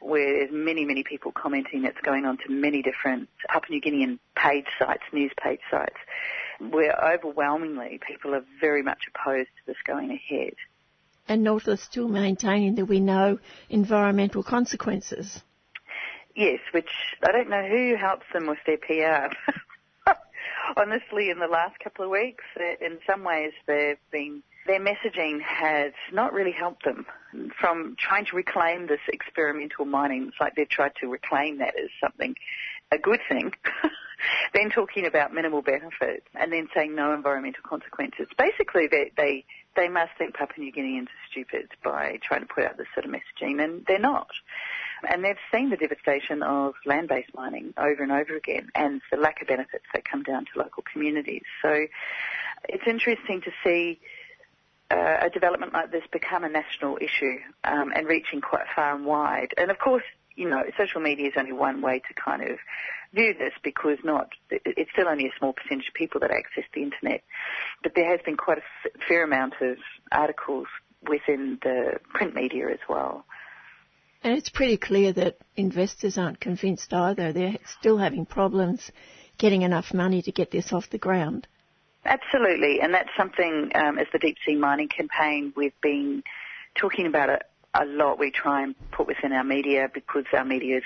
where there's many, many people commenting. It's going on to many different Papua New Guinean page sites, news page sites, where overwhelmingly people are very much opposed to this going ahead. And Nautilus still maintaining that we know environmental consequences. Yes, which I don't know who helps them with their PR. honestly, in the last couple of weeks, in some ways they've been their messaging has not really helped them from trying to reclaim this experimental mining. It's like they've tried to reclaim that as something, a good thing. then talking about minimal benefit and then saying no environmental consequences. Basically, they, they, they must think Papua New Guineans are stupid by trying to put out this sort of messaging, and they're not. And they've seen the devastation of land-based mining over and over again and the lack of benefits that come down to local communities. So it's interesting to see uh, a development like this become a national issue um, and reaching quite far and wide. And of course, you know, social media is only one way to kind of view this because not it's still only a small percentage of people that access the internet, but there has been quite a fair amount of articles within the print media as well. And it's pretty clear that investors aren't convinced either. They're still having problems getting enough money to get this off the ground. Absolutely, and that's something um, as the deep sea mining campaign we've been talking about it a lot. We try and put within our media because our media is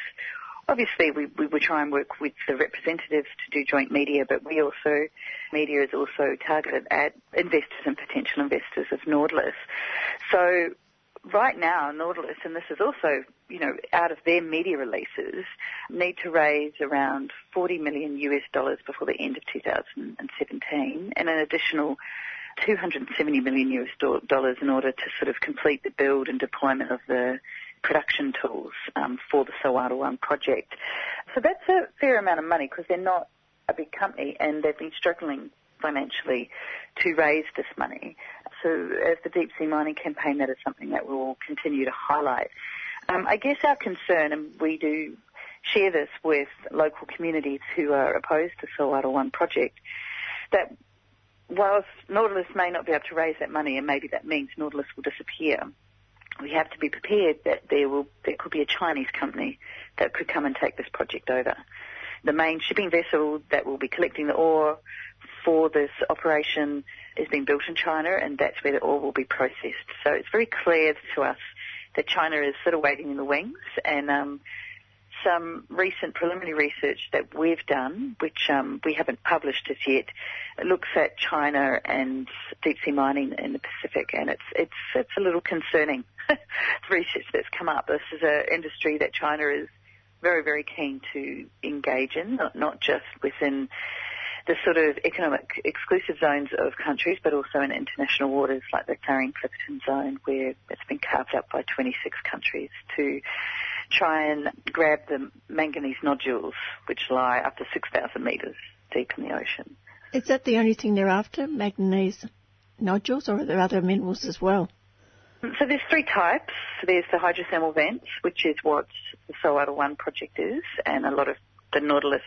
obviously we, we, we try and work with the representatives to do joint media, but we also media is also targeted at investors and potential investors of Nautilus. So right now, Nautilus, and this is also, you know, out of their media releases, need to raise around 40 million US dollars before the end of 2017 and an additional 270 million US dollars in order to sort of complete the build and deployment of the production tools um, for the Solwara 1 project. So that's a fair amount of money because they're not a big company and they've been struggling financially to raise this money. So as the deep sea mining campaign, that is something that we'll continue to highlight. Um, I guess our concern, and we do share this with local communities who are opposed to Solwara 1 project, that whilst Nautilus may not be able to raise that money, and maybe that means Nautilus will disappear, we have to be prepared that there will there could be a Chinese company that could come and take this project over. The main shipping vessel that will be collecting the ore for this operation is being built in China, and that's where the ore will be processed. So it's very clear to us that China is sort of waiting in the wings, and um, some recent preliminary research that we've done, which um, we haven't published as yet. Looks at China and deep sea mining in the Pacific, and it's it's it's a little concerning. research that's come up. This is an industry that China is very very keen to engage in, not not just within the sort of economic exclusive zones of countries, but also in international waters like the Clarion-Clipperton Zone, where it's been carved up by 26 countries to try and grab the manganese nodules, which lie up to 6,000 metres deep in the ocean. Is that the only thing they're after, manganese nodules, or are there other minerals as well? So there's three types. There's the hydrothermal vents, which is what the Solwara 1 project is, and a lot of the Nautilus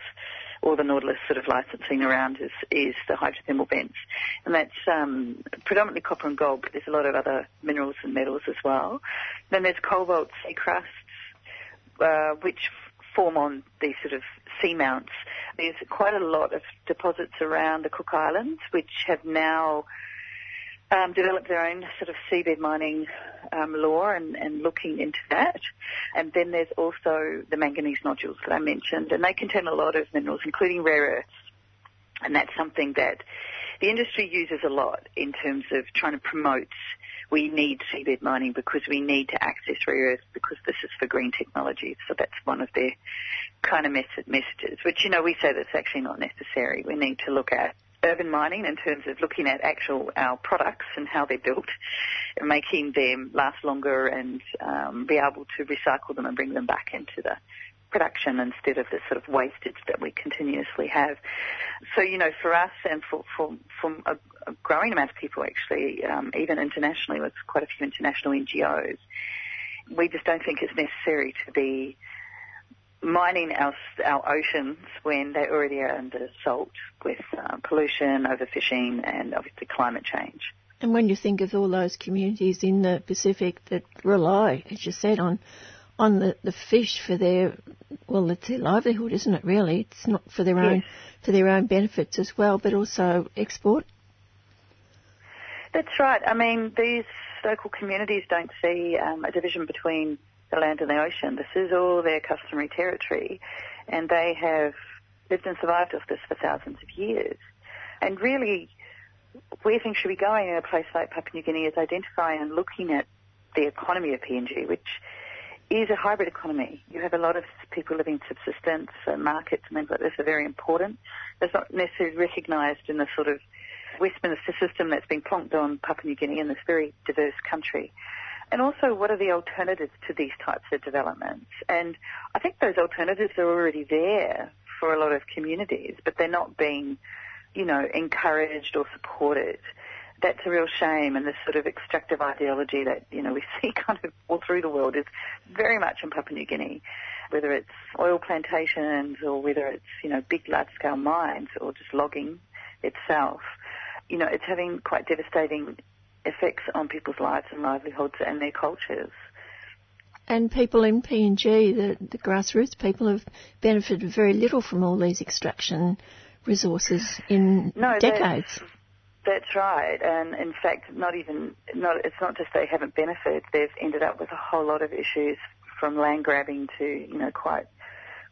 all the Nautilus sort of licensing around is, is the hydrothermal vents. And that's um, predominantly copper and gold, but there's a lot of other minerals and metals as well. Then there's cobalt sea crusts, uh, which form on these sort of seamounts. There's quite a lot of deposits around the Cook Islands, which have now um, developed their own sort of seabed mining um, law and, and, looking into that. And then there's also the manganese nodules that I mentioned, and they contain a lot of minerals, including rare earths. And that's something that the industry uses a lot in terms of trying to promote we need seabed mining because we need to access rare earths because this is for green technology. So that's one of their kind of messages, which, you know, we say that's actually not necessary. We need to look at urban mining in terms of looking at actual our products and how they're built, and making them last longer and um, be able to recycle them and bring them back into the production instead of the sort of wastage that we continuously have. So, you know, for us and for, for, for a, a growing amount of people actually, um, even internationally with quite a few international NGOs, we just don't think it's necessary to be mining our, our oceans when they already are under assault with uh, pollution, overfishing, and obviously climate change. And when you think of all those communities in the Pacific that rely, as you said, on on the, the fish for their well, it's their livelihood, isn't it? Really, it's not for their yes. own for their own benefits as well, but also export. That's right. I mean, these local communities don't see um, a division between the land and the ocean. This is all their customary territory, and they have lived and survived off this for thousands of years. And really, where things should be going in a place like Papua New Guinea is identifying and looking at the economy of PNG, which is a hybrid economy. You have a lot of people living subsistence, and markets and things like this are very important. It's not necessarily recognised in the sort of Westminster system that's been plonked on Papua New Guinea in this very diverse country. And also, what are the alternatives to these types of developments? And I think those alternatives are already there for a lot of communities, but they're not being, you know, encouraged or supported. That's a real shame, and this sort of extractive ideology that you know we see kind of all through the world is very much in Papua New Guinea, whether it's oil plantations or whether it's you know big large-scale mines or just logging itself. You know, it's having quite devastating effects on people's lives and livelihoods and their cultures. And people in PNG, the, the grassroots people, have benefited very little from all these extraction resources in no, decades. That's, right, and in fact, not even not. It's not just they haven't benefited; they've ended up with a whole lot of issues, from land grabbing to you know quite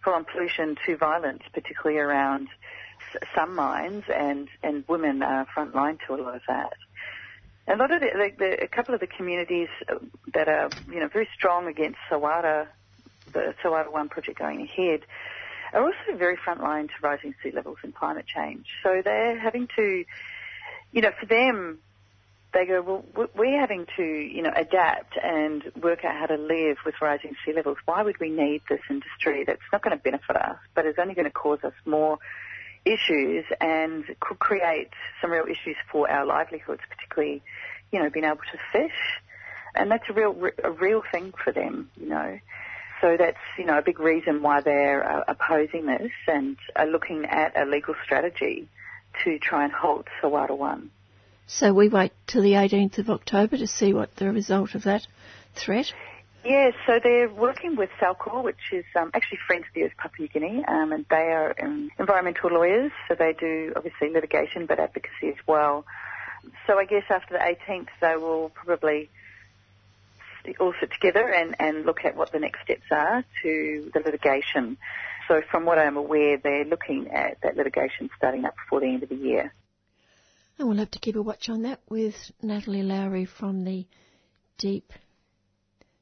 full-on pollution to violence, particularly around some mines, and and women are front line to a lot of that. A lot of the, the, a couple of the communities uh, that are, you know, very strong against Solwara, the Solwara One project going ahead, are also very frontline to rising sea levels and climate change. So they're having to, you know, for them, they go, well, we're having to, you know, adapt and work out how to live with rising sea levels. Why would we need this industry that's not going to benefit us, but is only going to cause us more issues and could create some real issues for our livelihoods, particularly, you know, being able to fish. And that's a real, a real thing for them, you know. So that's, you know, a big reason why they're uh, opposing this and are looking at a legal strategy to try and halt Solwara 1. So we wait till the 18th of October to see what the result of that threat? Yes, so they're working with CELCOR, which is um, actually friends of the Earth Papua New Guinea, um, and they are um, environmental lawyers, so they do obviously litigation but advocacy as well. So I guess after the 18th they will probably all sit together and, and look at what the next steps are to the litigation. So from what I'm aware, they're looking at that litigation starting up before the end of the year. And we'll have to keep a watch on that with Natalie Lowry from the Deep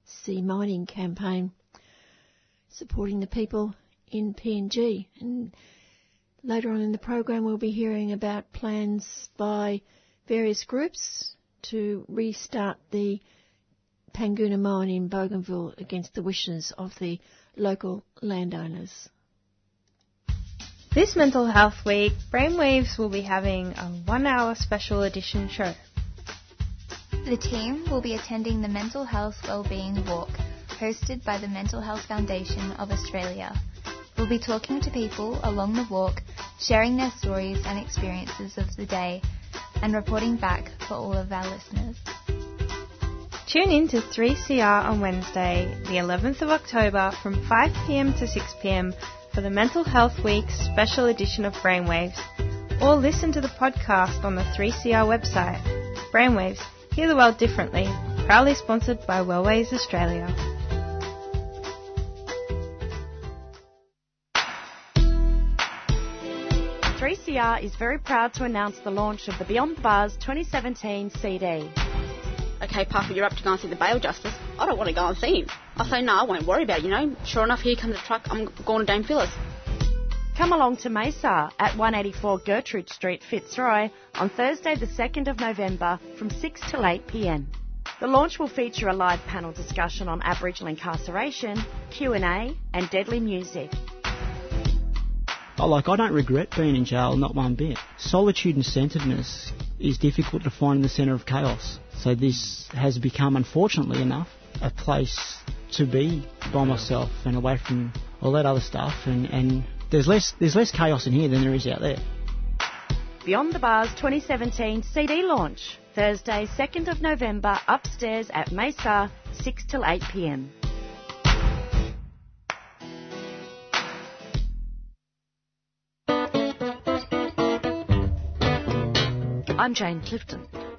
Sea Mining Campaign, supporting the people in PNG. And later on in the program, we'll be hearing about plans by various groups to restart the Panguna mine in Bougainville against the wishes of the local landowners. This Mental Health Week, Brainwaves will be having a one hour special edition show. The team will be attending the Mental Health Wellbeing Walk, hosted by the Mental Health Foundation of Australia. We'll be talking to people along the walk, sharing their stories and experiences of the day, and reporting back for all of our listeners. Tune in to 3CR on Wednesday, the 11th of October from 5pm to 6pm for the Mental Health Week special edition of Brainwaves, or listen to the podcast on the 3CR website. Brainwaves, hear the world differently, proudly sponsored by Wellways Australia. CR is very proud to announce the launch of the Beyond the Bars 2017 CD. Okay, Papa, you're up to go and see the bail justice. I don't want to go and see him. I say, no, I won't worry about it, you know. Sure enough, here comes the truck. I'm going to Dame Phyllis. Come along to Mesa at 184 Gertrude Street, Fitzroy on Thursday the 2nd of November from 6 till 8 pm. The launch will feature a live panel discussion on Aboriginal incarceration, Q&A and deadly music. Oh, like, I don't regret being in jail, not one bit. Solitude and centeredness is difficult to find in the centre of chaos. So this has become, unfortunately enough, a place to be by myself and away from all that other stuff. And, and there's less there's less chaos in here than there is out there. Beyond the Bars 2017 CD launch, Thursday 2nd of November, upstairs at Mesa, 6 till 8 p.m. I'm Jane Clifton,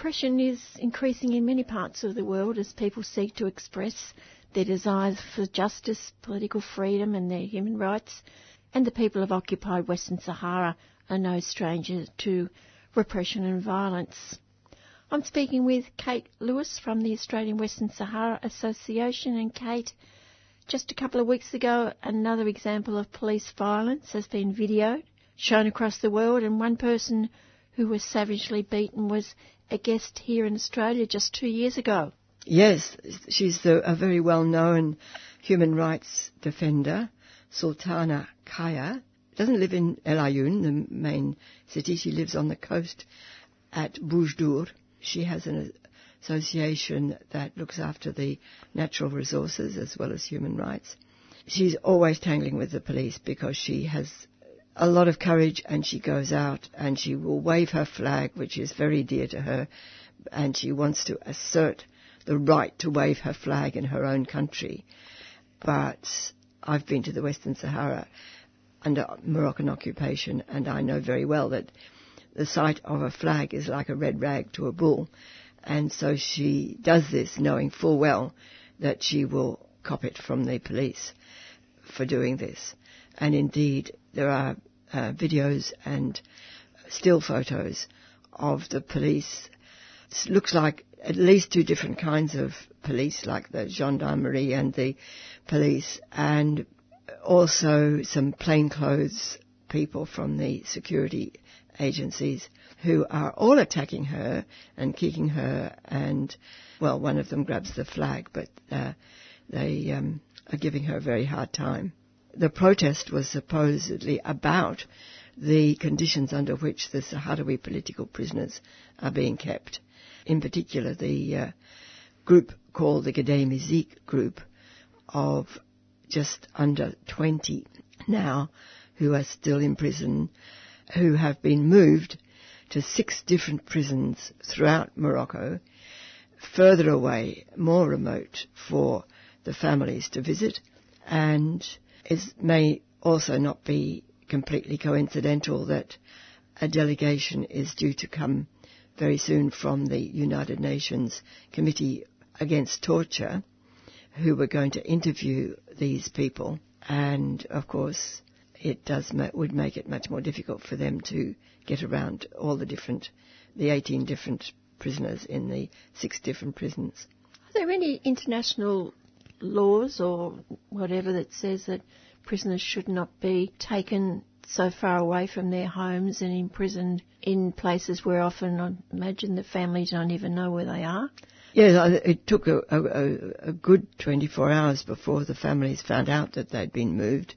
Repression is increasing in many parts of the world as people seek to express their desires for justice, political freedom, and their human rights. And the people of occupied Western Sahara are no stranger to repression and violence. I'm speaking with Kate Lewis from the Australian Western Sahara Association. And Kate, just a couple of weeks ago, another example of police violence has been videoed, shown across the world, and one person who was savagely beaten was a guest here in Australia just two years ago. Yes, she's the, a very well known human rights defender, Sultana Khaya. Doesn't live in El Ayoun, the main city. She lives on the coast at Boujdour. She has an association that looks after the natural resources as well as human rights. She's always tangling with the police because she has a lot of courage and she goes out and she will wave her flag, which is very dear to her, and she wants to assert the right to wave her flag in her own country. But I've been to the Western Sahara under Moroccan occupation and I know very well that the sight of a flag is like a red rag to a bull. And so she does this knowing full well that she will cop it from the police for doing this. And indeed, there are uh, videos and still photos of the police. It looks like at least two different kinds of police, like the gendarmerie and the police, and also some plainclothes people from the security agencies who are all attacking her and kicking her and, well, one of them grabs the flag, but uh, they um, are giving her a very hard time the protest was supposedly about the conditions under which the Sahrawi political prisoners are being kept. In particular, the uh, group called the Gdeim Izik group of just under 20 now who are still in prison, who have been moved to six different prisons throughout Morocco, further away, more remote for the families to visit, and it may also not be completely coincidental that a delegation is due to come very soon from the United Nations Committee Against Torture, who were going to interview these people. And of course, it does would make it much more difficult for them to get around all the different, the 18 different prisoners in the six different prisons. Are there any international laws or whatever that says that prisoners should not be taken so far away from their homes and imprisoned in places where often I imagine the families don't even know where they are? Yes, it took a, a, a, good 24 hours before the families found out that they'd been moved,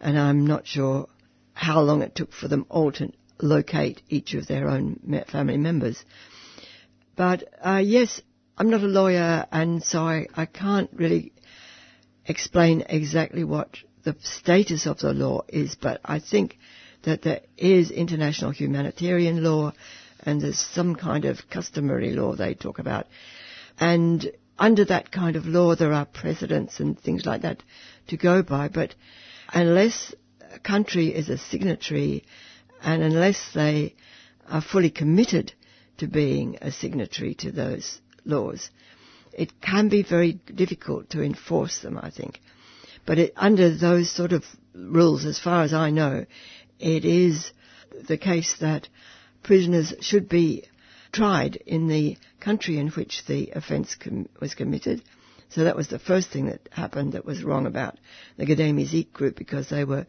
and I'm not sure how long it took for them all to locate each of their own family members. But uh, yes, I'm not a lawyer, and so I, I can't really explain exactly what the status of the law is, but I think that there is international humanitarian law and there's some kind of customary law they talk about. And under that kind of law, there are precedents and things like that to go by, but unless a country is a signatory and unless they are fully committed to being a signatory to those laws, it can be very difficult to enforce them, I think. But it, under those sort of rules, as far as I know, it is the case that prisoners should be tried in the country in which the offence com- was committed. So that was the first thing that happened that was wrong about the Gdeim Izik group because they were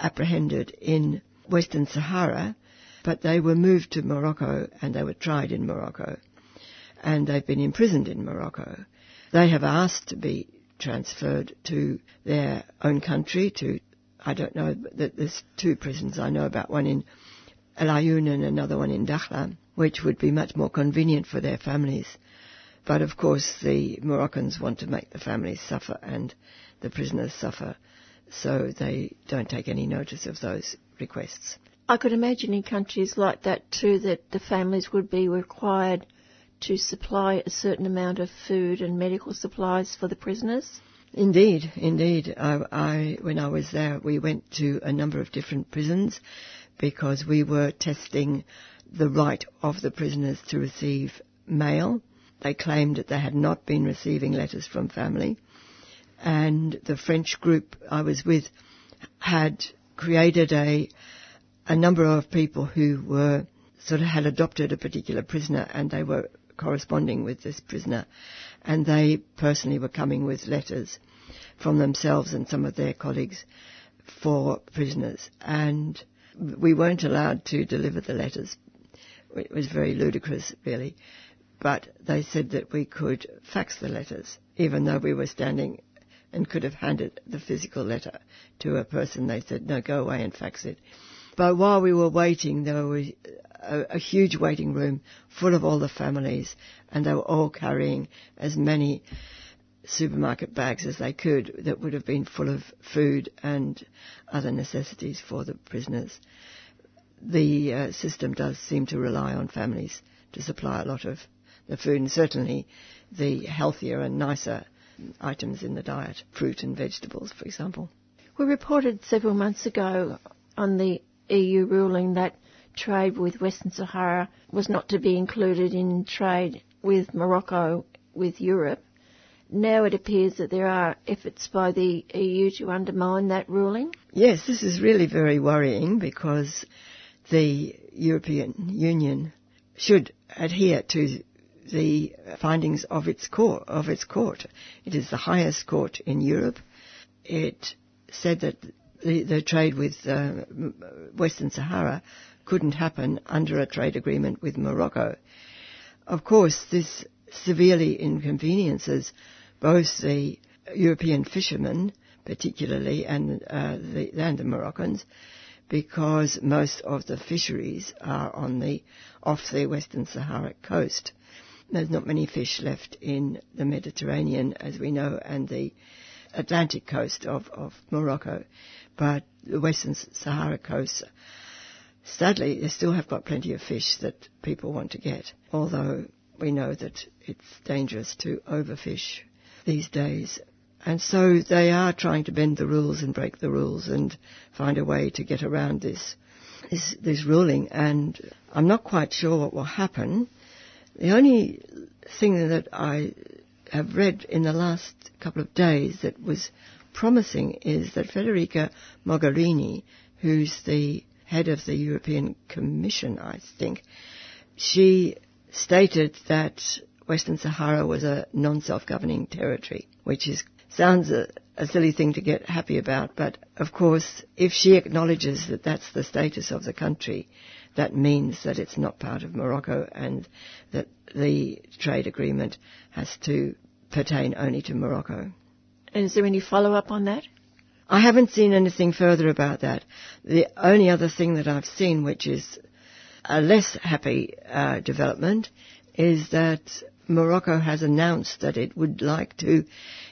apprehended in Western Sahara, but they were moved to Morocco and they were tried in Morocco. And they've been imprisoned in Morocco. They have asked to be transferred to their own country, to, I don't know, there's two prisons I know about, one in El Ayoun and another one in Dakhla, which would be much more convenient for their families. But of course, the Moroccans want to make the families suffer and the prisoners suffer, so they don't take any notice of those requests. I could imagine in countries like that too that the families would be required to supply a certain amount of food and medical supplies for the prisoners. Indeed, indeed. I, I, when I was there, we went to a number of different prisons because we were testing the right of the prisoners to receive mail. They claimed that they had not been receiving letters from family. And the French group I was with had created a, a number of people who were sort of had adopted a particular prisoner and they were corresponding with this prisoner and they personally were coming with letters from themselves and some of their colleagues for prisoners and we weren't allowed to deliver the letters. It was very ludicrous, really. But they said that we could fax the letters, even though we were standing and could have handed the physical letter to a person. They said, no, go away and fax it. But while we were waiting, there was a, a, huge waiting room full of all the families, and they were all carrying as many supermarket bags as they could that would have been full of food and other necessities for the prisoners. The uh, system does seem to rely on families to supply a lot of the food, and certainly the healthier and nicer items in the diet, fruit and vegetables, for example. We reported several months ago on the EU ruling that trade with Western Sahara was not to be included in trade with Morocco with Europe. Now it appears that there are efforts by the EU to undermine that ruling. Yes, this is really very worrying because the European Union should adhere to the findings of its court. Of its court, it is the highest court in Europe. It said that the, the trade with uh, Western Sahara couldn't happen under a trade agreement with Morocco. Of course, this severely inconveniences both the European fishermen, particularly, and, uh, the, and the Moroccans, because most of the fisheries are on the off the Western Sahara coast. There's not many fish left in the Mediterranean, as we know, and the Atlantic coast of, of Morocco, but the Western Sahara coast, sadly, they still have got plenty of fish that people want to get, although we know that it's dangerous to overfish these days. And so they are trying to bend the rules and break the rules and find a way to get around this, this, this ruling. And I'm not quite sure what will happen. The only thing that I have read in the last couple of days that was promising is that Federica Mogherini, who's the head of the European Commission, I think, she stated that Western Sahara was a non-self-governing territory, which is sounds a, a, silly thing to get happy about, but of course, if she acknowledges that that's the status of the country, that means that it's not part of Morocco and that the trade agreement has to pertain only to Morocco. And is there any follow-up on that? I haven't seen anything further about that. The only other thing that I've seen, which is a less happy uh, development, is that Morocco has announced that it would like to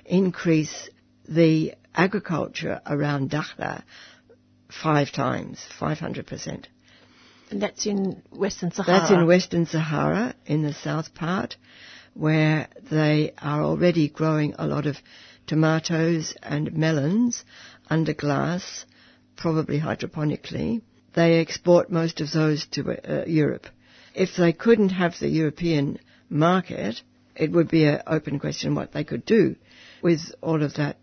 increase the agriculture around Dakhla five times, 500%. And that's in Western Sahara? That's in Western Sahara, in the south part, where they are already growing a lot of tomatoes and melons under glass, probably hydroponically. They export most of those to uh, Europe. If they couldn't have the European market, it would be an open question what they could do with all of that,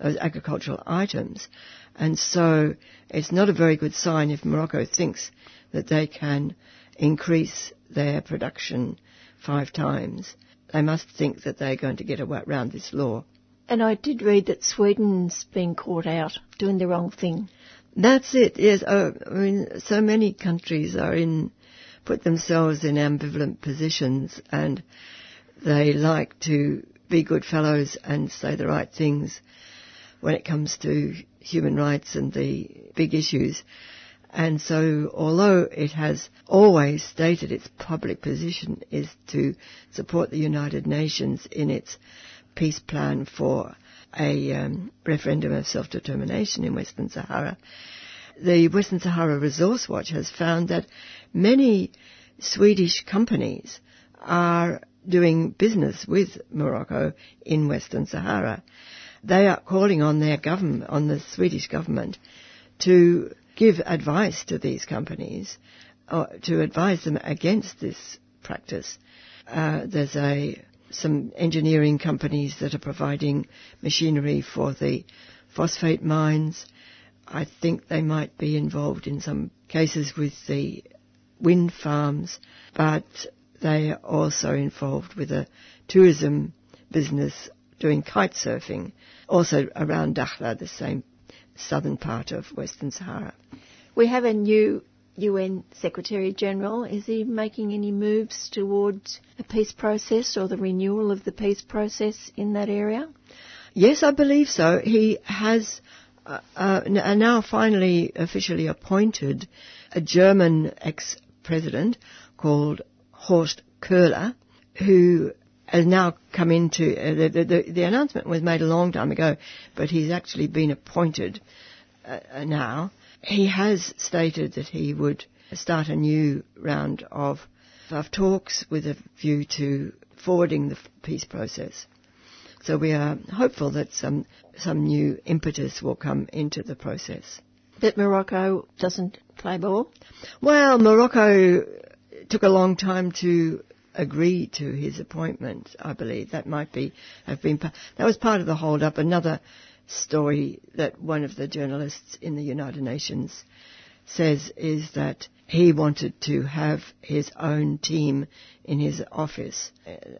those agricultural items. And so it's not a very good sign if Morocco thinks that they can increase their production five times. They must think that they're going to get around this law. And I did read that Sweden's been caught out doing the wrong thing. That's it. Yes, oh, I mean, so many countries are in put themselves in ambivalent positions, and they like to be good fellows and say the right things when it comes to human rights and the big issues. And so, although it has always stated its public position is to support the United Nations in its peace plan for a um, referendum of self-determination in Western Sahara, the Western Sahara Resource Watch has found that many Swedish companies are doing business with Morocco in Western Sahara. They are calling on their government, on the Swedish government, to give advice to these companies, or to advise them against this practice. Uh, there's a some engineering companies that are providing machinery for the phosphate mines. I think they might be involved in some cases with the wind farms, but they are also involved with a tourism business doing kite surfing, also around Dakhla, the same southern part of Western Sahara. We have a new UN Secretary General. Is he making any moves towards a peace process or the renewal of the peace process in that area? Yes, I believe so. He has uh, uh, now finally officially appointed a German ex-president called Horst Köhler, who has now come into uh, the, the, the, announcement was made a long time ago, but he's actually been appointed uh, now. He has stated that he would start a new round of, of talks with a view to forwarding the peace process. So we are hopeful that some some new impetus will come into the process. But Morocco doesn't play ball. Well, Morocco took a long time to agree to his appointment. I believe that might be have been that was part of the hold up. Another story that one of the journalists in the United Nations says is that he wanted to have his own team in his office,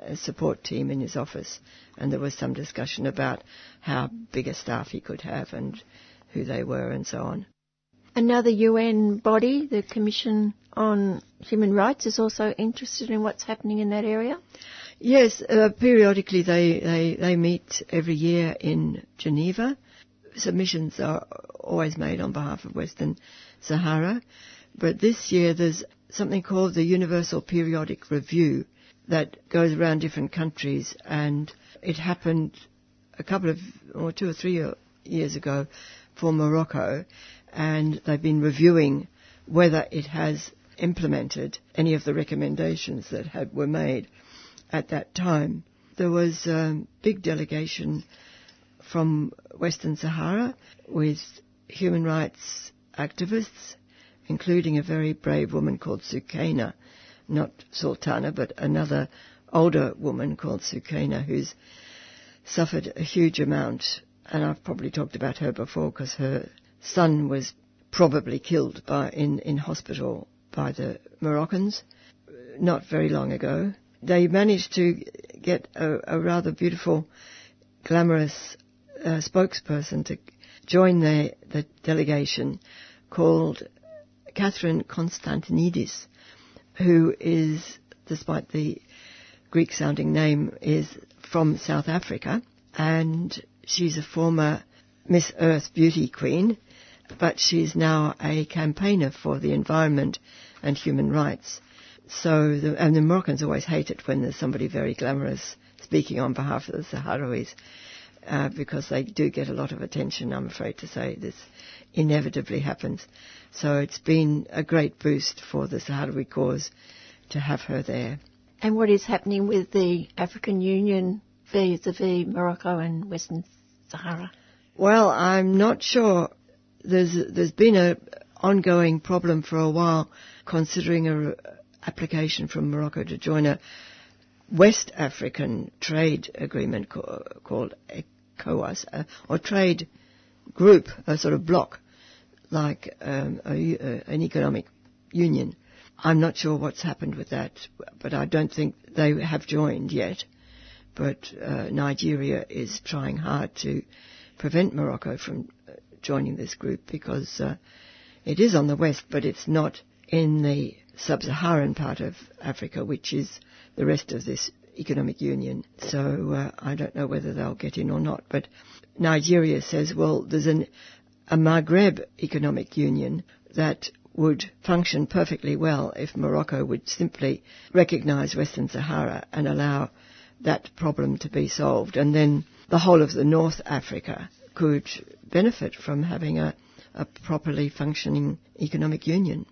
a support team in his office, and there was some discussion about how big a staff he could have and who they were and so on. Another UN body, the Commission on Human Rights, is also interested in what's happening in that area? Yes, uh, periodically they, they, they meet every year in Geneva. Submissions are always made on behalf of Western Sahara. But this year there's something called the Universal Periodic Review that goes around different countries and it happened a couple of, or two or three years ago for Morocco and they've been reviewing whether it has implemented any of the recommendations that had, were made at that time. There was a big delegation from Western Sahara with human rights activists, including a very brave woman called Sukaina, not Sultana, but another older woman called Sukaina who's suffered a huge amount. And I've probably talked about her before because her son was probably killed by, in, in hospital by the Moroccans uh, not very long ago. They managed to get a, a rather beautiful, glamorous uh, spokesperson to join the, the delegation called Catherine Constantinides, who is, despite the Greek sounding name, is from South Africa and she's a former Miss Earth beauty queen but she's now a campaigner for the environment and human rights. So, the, and the Moroccans always hate it when there's somebody very glamorous speaking on behalf of the Sahrawis, uh, because they do get a lot of attention, I'm afraid to say. This inevitably happens. So it's been a great boost for the Sahrawi cause to have her there. And what is happening with the African Union vis-a-vis Morocco and Western Sahara? Well, I'm not sure there's there's been a ongoing problem for a while, considering a application from Morocco to join a West African trade agreement co- called ECOWAS, uh, or trade group, a sort of bloc, like um, a, a, an economic union. I'm not sure what's happened with that, but I don't think they have joined yet. But uh, Nigeria is trying hard to prevent Morocco from joining this group because uh, it is on the west, but it's not in the sub-Saharan part of Africa, which is the rest of this economic union. So uh, I don't know whether they'll get in or not. But Nigeria says, well, there's an, a Maghreb economic union that would function perfectly well if Morocco would simply recognize Western Sahara and allow that problem to be solved. And then the whole of the North Africa could benefit from having a, a properly functioning economic union.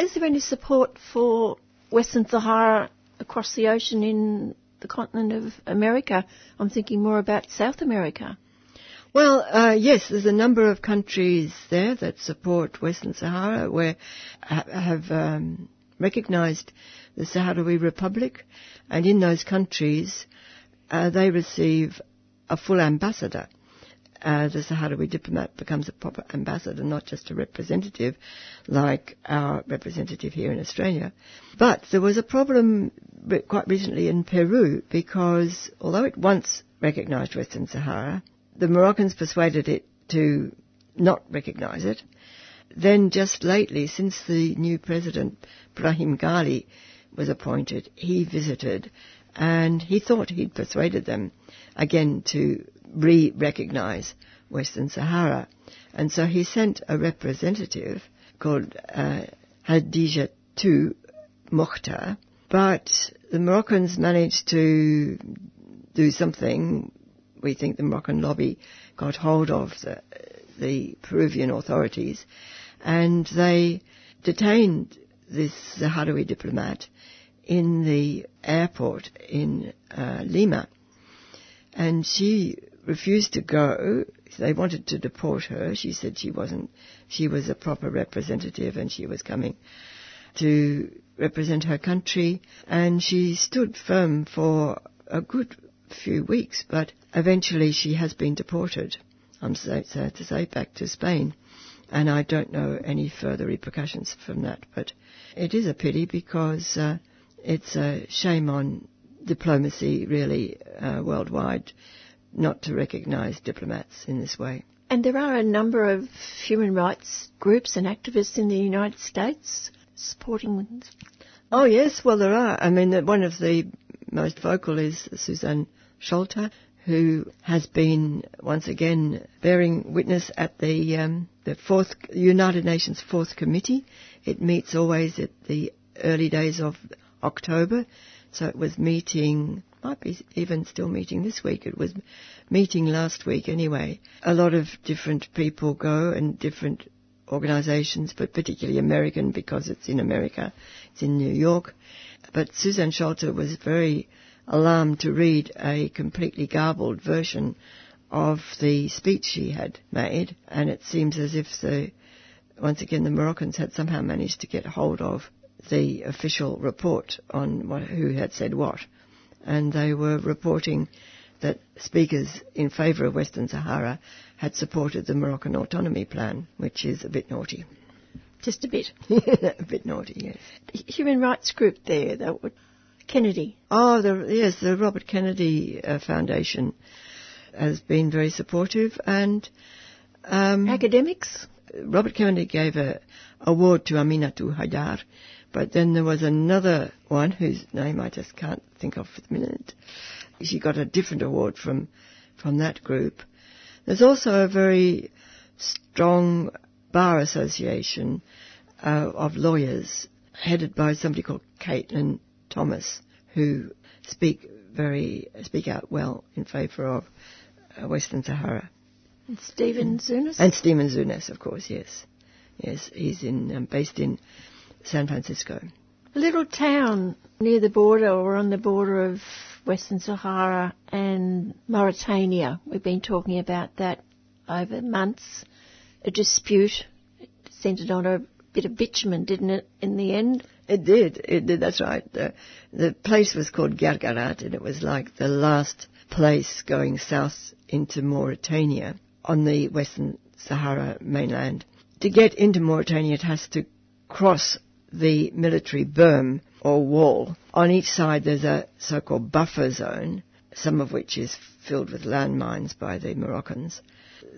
Is there any support for Western Sahara across the ocean in the continent of America? I'm thinking more about South America. Well, uh, yes, there's a number of countries there that support Western Sahara, where ha- have um, recognised the Sahrawi Republic, and in those countries, uh, they receive a full ambassador uh, the Sahrawi diplomat becomes a proper ambassador, not just a representative like our representative here in Australia. But there was a problem quite recently in Peru because although it once recognised Western Sahara, the Moroccans persuaded it to not recognise it. Then just lately, since the new president, Brahim Ghali, was appointed, he visited and he thought he'd persuaded them again to re-recognize Western Sahara. And so he sent a representative called uh, Hadija to Mokhtar, but the Moroccans managed to do something. We think the Moroccan lobby got hold of the, the Peruvian authorities and they detained this Sahrawi diplomat in the airport in uh, Lima. And she refused to go. They wanted to deport her. She said she wasn't, she was a proper representative and she was coming to represent her country. And she stood firm for a good few weeks, but eventually she has been deported, I'm sad to say, back to Spain. And I don't know any further repercussions from that, but it is a pity because uh, it's a shame on diplomacy, really, uh, worldwide not to recognise diplomats in this way. And there are a number of human rights groups and activists in the United States supporting. Oh yes, well there are. I mean, one of the most vocal is Suzanne Scholte, who has been once again bearing witness at the um, the fourth United Nations Fourth Committee. It meets always at the early days of October, so it was meeting. Might be even still meeting this week. It was meeting last week anyway. A lot of different people go and different organizations, but particularly American because it's in America. It's in New York. But Susan Scholte was very alarmed to read a completely garbled version of the speech she had made, and it seems as if the, once again, the Moroccans had somehow managed to get hold of the official report on what, who had said what, and they were reporting that speakers in favour of Western Sahara had supported the Moroccan autonomy plan, which is a bit naughty. Just a bit. a bit naughty, yes. Human rights group there, that would Kennedy. Oh, the, yes, the Robert Kennedy uh, Foundation has been very supportive and um, academics. Robert Kennedy gave a award to Aminatou Haidar, but then there was another one whose name I just can't think of for the minute. She got a different award from from that group. There's also a very strong bar association uh, of lawyers headed by somebody called Caitlin Thomas, who speak very speak out well in favour of uh, Western Sahara. And Stephen Zunes? And Stephen Zunes, of course, yes. Yes, he's in, um, based in San Francisco. A little town near the border or on the border of Western Sahara and Mauritania. We've been talking about that over months. A dispute centred on a bit of bitumen, didn't it, in the end? It did. It did. That's right. The, the place was called Guerguerat, and it was like the last place going south into Mauritania on the Western Sahara mainland. To get into Mauritania, it has to cross the military berm or wall. On each side, there's a so-called buffer zone, some of which is filled with landmines by the Moroccans.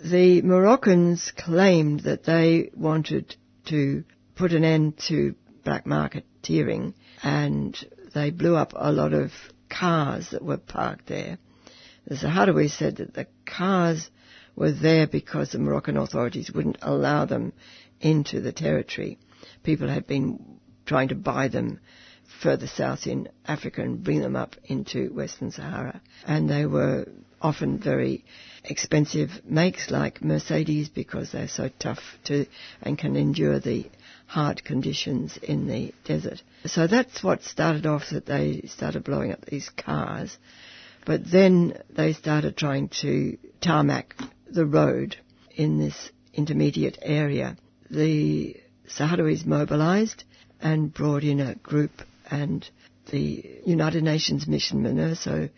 The Moroccans claimed that they wanted to put an end to black marketeering and they blew up a lot of cars that were parked there. The Sahrawi said that the cars were there because the Moroccan authorities wouldn't allow them into the territory. People had been trying to buy them further south in Africa and bring them up into Western Sahara. And they were often very expensive makes like Mercedes because they're so tough to and can endure the hard conditions in the desert. So that's what started off that they started blowing up these cars. But then they started trying to tarmac the road in this intermediate area. The Sahrawis mobilized and brought in a group and the United Nations mission MINURSO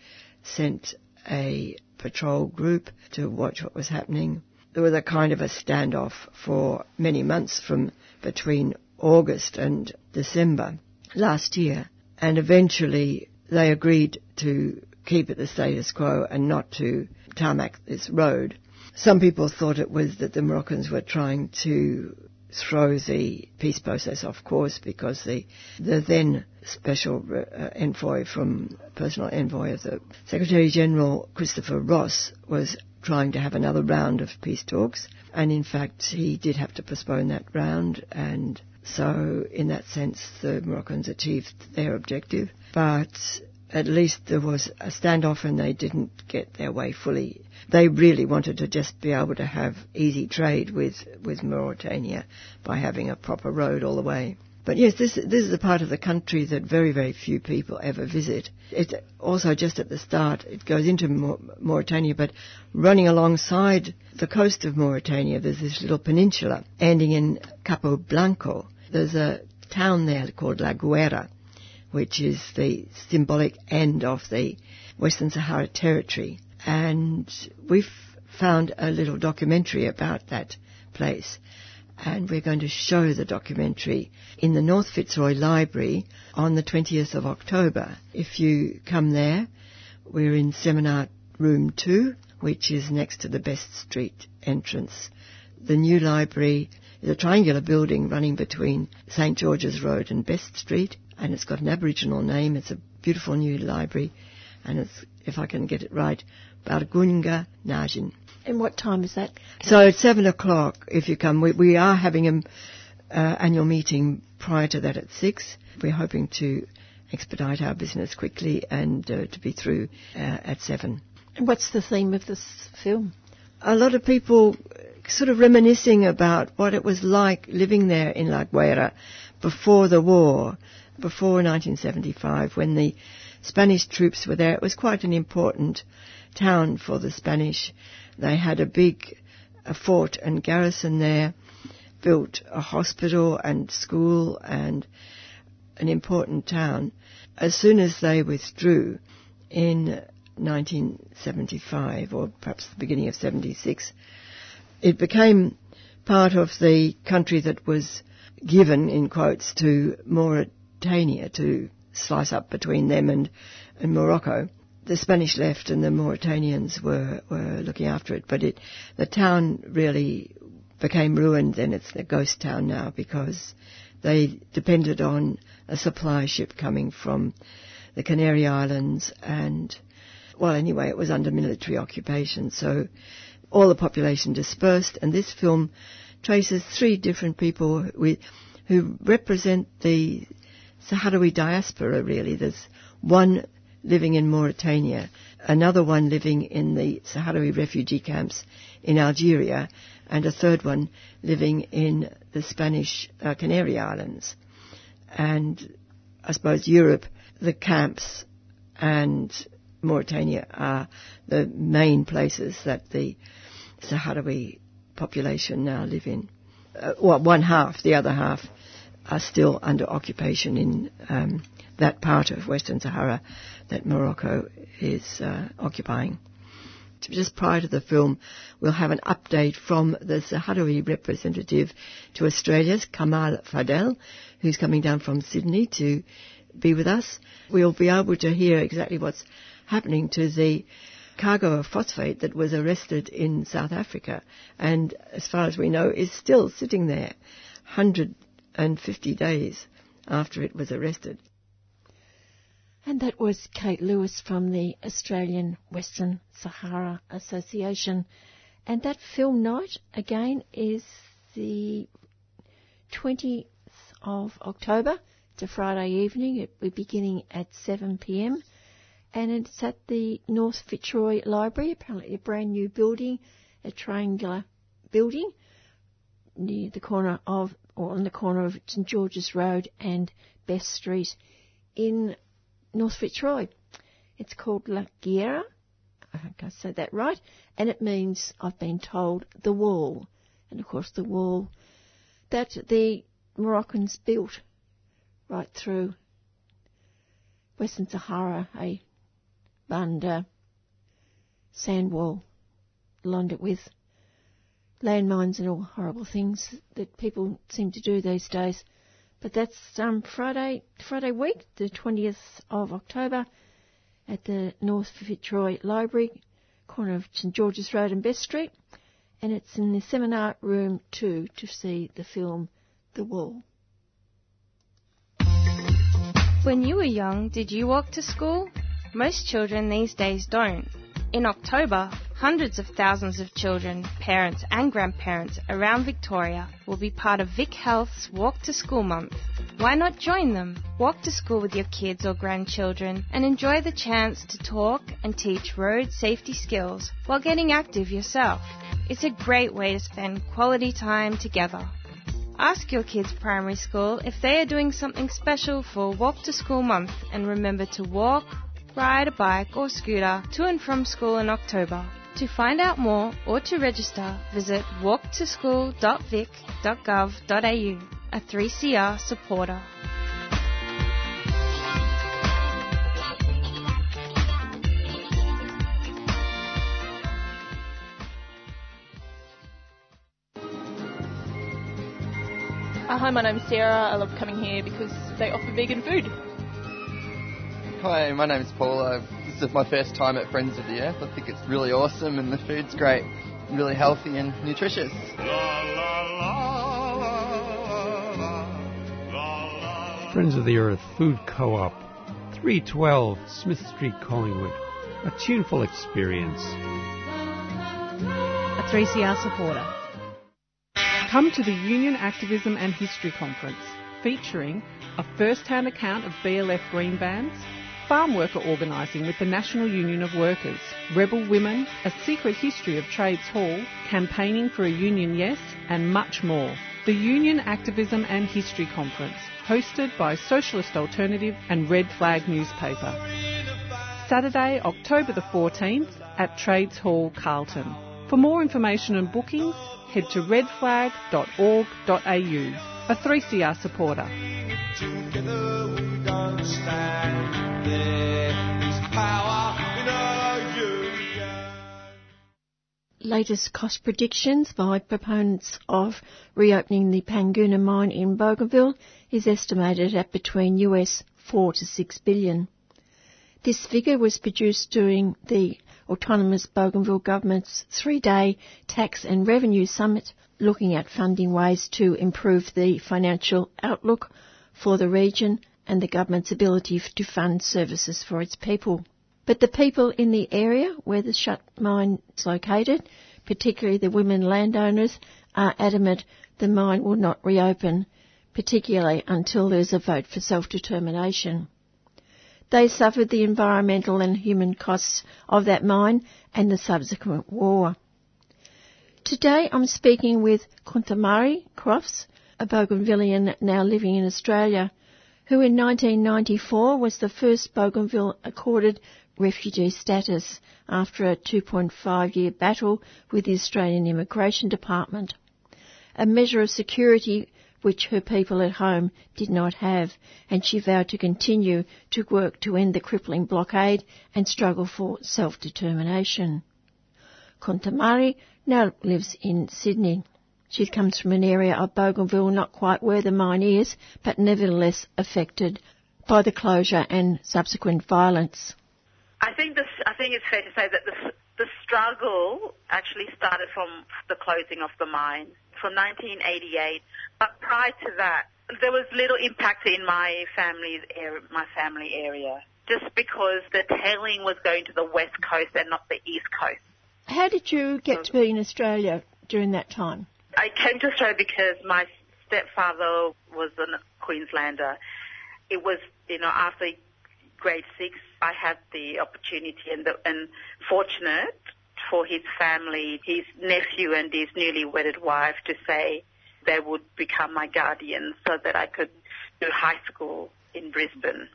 sent a patrol group to watch what was happening. There was a kind of a standoff for many months from between August and December last year and eventually they agreed to keep it the status quo and not to tarmac this road. Some people thought it was that the Moroccans were trying to throw the peace process off course because the, the then special uh, envoy from personal envoy of the Secretary General Christopher Ross was trying to have another round of peace talks. And in fact he did have to postpone that round. And so in that sense the Moroccans achieved their objective. But at least there was a standoff and they didn't get their way fully. They really wanted to just be able to have easy trade with, with Mauritania by having a proper road all the way. But yes, this, this is a part of the country that very, very few people ever visit. It's also just at the start, it goes into Mauritania, but running alongside the coast of Mauritania, there's this little peninsula ending in Capo Blanco. There's a town there called La Guera, which is the symbolic end of the Western Sahara Territory. And we've found a little documentary about that place. And we're going to show the documentary in the North Fitzroy Library on the 20th of October. If you come there, we're in seminar room 2, which is next to the Best Street entrance. The new library is a triangular building running between St. George's Road and Best Street and it's got an Aboriginal name. It's a beautiful new library, and it's, if I can get it right, Bargoonga Nganjin. And what time is that? So at seven o'clock, if you come, we, we are having an uh, annual meeting prior to that at six. We're hoping to expedite our business quickly and uh, to be through uh, at seven. And what's the theme of this film? A lot of people sort of reminiscing about what it was like living there in La Guera before the war, before 1975, when the Spanish troops were there. It was quite an important town for the Spanish. They had a big a fort and garrison there, built a hospital and school and an important town. As soon as they withdrew in 1975 or perhaps the beginning of 76, it became part of the country that was given, in quotes, to Mauritania to slice up between them and, and Morocco. The Spanish left and the Mauritanians were, were looking after it, but it, the town really became ruined and it's a ghost town now because they depended on a supply ship coming from the Canary Islands and, well anyway, it was under military occupation, so all the population dispersed, and this film traces three different people who, who represent the Sahrawi diaspora, really. There's one living in Mauritania, another one living in the Sahrawi refugee camps in Algeria, and a third one living in the Spanish uh, Canary Islands. And I suppose Europe, the camps and Mauritania are the main places that the Sahrawi population now live in. Uh, well, one half, the other half are still under occupation in um, that part of Western Sahara that Morocco is uh, occupying. Just prior to the film, we'll have an update from the Sahrawi representative to Australia's Kamal Fadel, who's coming down from Sydney to be with us. We'll be able to hear exactly what's happening to the cargo of phosphate that was arrested in South Africa and, as far as we know, is still sitting there 150 days after it was arrested. And that was Kate Lewis from the Australian Western Sahara Association. And that film night, again, is the 20th of October. It's a Friday evening. It will be beginning at 7pm and it's at the North Fitzroy Library, apparently a brand new building, a triangular building near the corner of, or on the corner of St George's Road and Best Street in North Fitzroy. It's called La Guerra, I think I said that right, and it means, I've been told, the wall. And of course the wall that the Moroccans built right through Western Sahara, a Banda sand wall lined it with landmines and all horrible things that people seem to do these days. But that's um, Friday, Friday week, the 20th of October, at the North Fitzroy Library, corner of St George's Road and Best Street, and it's in the seminar room two to see the film The Wall. When you were young, did you walk to school? Most children these days don't. In October, hundreds of thousands of children, parents, and grandparents around Victoria will be part of VicHealth's Walk to School Month. Why not join them? Walk to school with your kids or grandchildren and enjoy the chance to talk and teach road safety skills while getting active yourself. It's a great way to spend quality time together. Ask your kids' primary school if they are doing something special for Walk to School Month and remember to walk, ride a bike or scooter to and from school in October. To find out more or to register, visit walktoschool.vic.gov.au, a 3CR supporter. Hi, my name's Sarah. I love coming here because they offer vegan food. Hi, my name's Paul. Uh, this is my first time at Friends of the Earth. I think it's really awesome and the food's great, really healthy and nutritious. Friends of the Earth Food Co-op, 312 Smith Street, Collingwood. A tuneful experience. A 3CR supporter. Come to the Union Activism and History Conference, featuring a first-hand account of BLF green bans, farm worker organising with the National Union of Workers, rebel women, a secret history of Trades Hall, campaigning for a union yes, and much more. The Union Activism and History Conference, hosted by Socialist Alternative and Red Flag newspaper. Saturday, October the 14th at Trades Hall, Carlton. For more information and bookings, head to redflag.org.au. A 3CR supporter. Latest cost predictions by proponents of reopening the Panguna mine in Bougainville is estimated at between US 4 to 6 billion. This figure was produced during the autonomous Bougainville government's three-day tax and revenue summit looking at funding ways to improve the financial outlook for the region and the government's ability to fund services for its people. But the people in the area where the shut mine is located, particularly the women landowners, are adamant the mine will not reopen, particularly until there's a vote for self-determination. They suffered the environmental and human costs of that mine and the subsequent war. Today I'm speaking with Kuntamari Crofts, a Bougainvillean now living in Australia, who in 1994 was the first Bougainville accorded refugee status after a 2.5 year battle with the Australian Immigration Department. A measure of security which her people at home did not have, and she vowed to continue to work to end the crippling blockade and struggle for self-determination. Contamari now lives in Sydney. She comes from an area of Bougainville not quite where the mine is, but nevertheless affected by the closure and subsequent violence. I think this. I think it's fair to say that the the struggle actually started from the closing of the mine from 1988. But prior to that, there was little impact in my family's area, my family area, just because the tailing was going to the west coast and not the east coast. How did you get to be in Australia during that time? I came to Australia because my stepfather was a Queenslander. It was, you know, after grade six, I had the opportunity and, the, and fortunate for his family, his nephew and his newly wedded wife to say they would become my guardians so that I could do high school in Brisbane.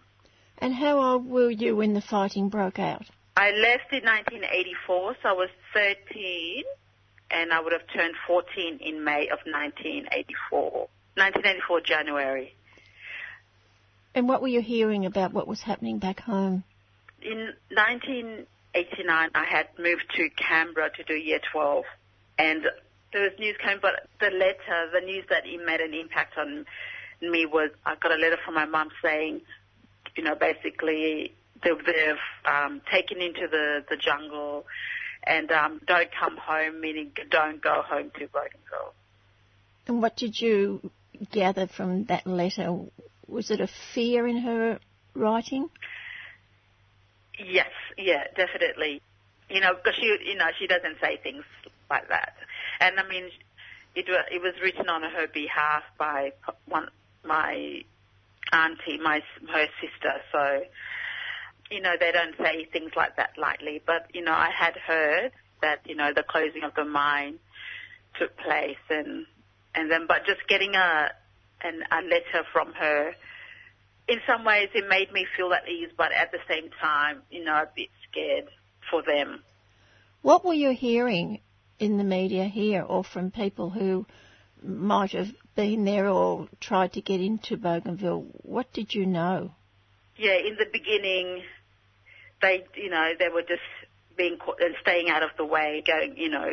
And how old were you when the fighting broke out? I left in 1984, so I was 13, and I would have turned 14 in May of 1984. 1984 January. And what were you hearing about what was happening back home? In 1989, I had moved to Canberra to do year 12, and there was news coming, but the letter, the news that it made an impact on me was I got a letter from my mum saying, you know, basically they've um, taken into the, the jungle and um, don't come home, meaning don't go home to Broken Bougainville. And what did you gather from that letter? Was it a fear in her writing? Yes, yeah, definitely. You know, because she, you know, she doesn't say things like that. And I mean, it it was written on her behalf by one my auntie, my her sister. So, you know, they don't say things like that lightly. But you know, I had heard that you know the closing of the mine took place, and and then but just getting a an, a letter from her. In some ways, it made me feel at ease, but at the same time, you know, a bit scared for them. What were you hearing in the media here or from people who might have been there or tried to get into Bougainville? What did you know? Yeah, in the beginning, they, you know, they were just being and staying out of the way, going, you know,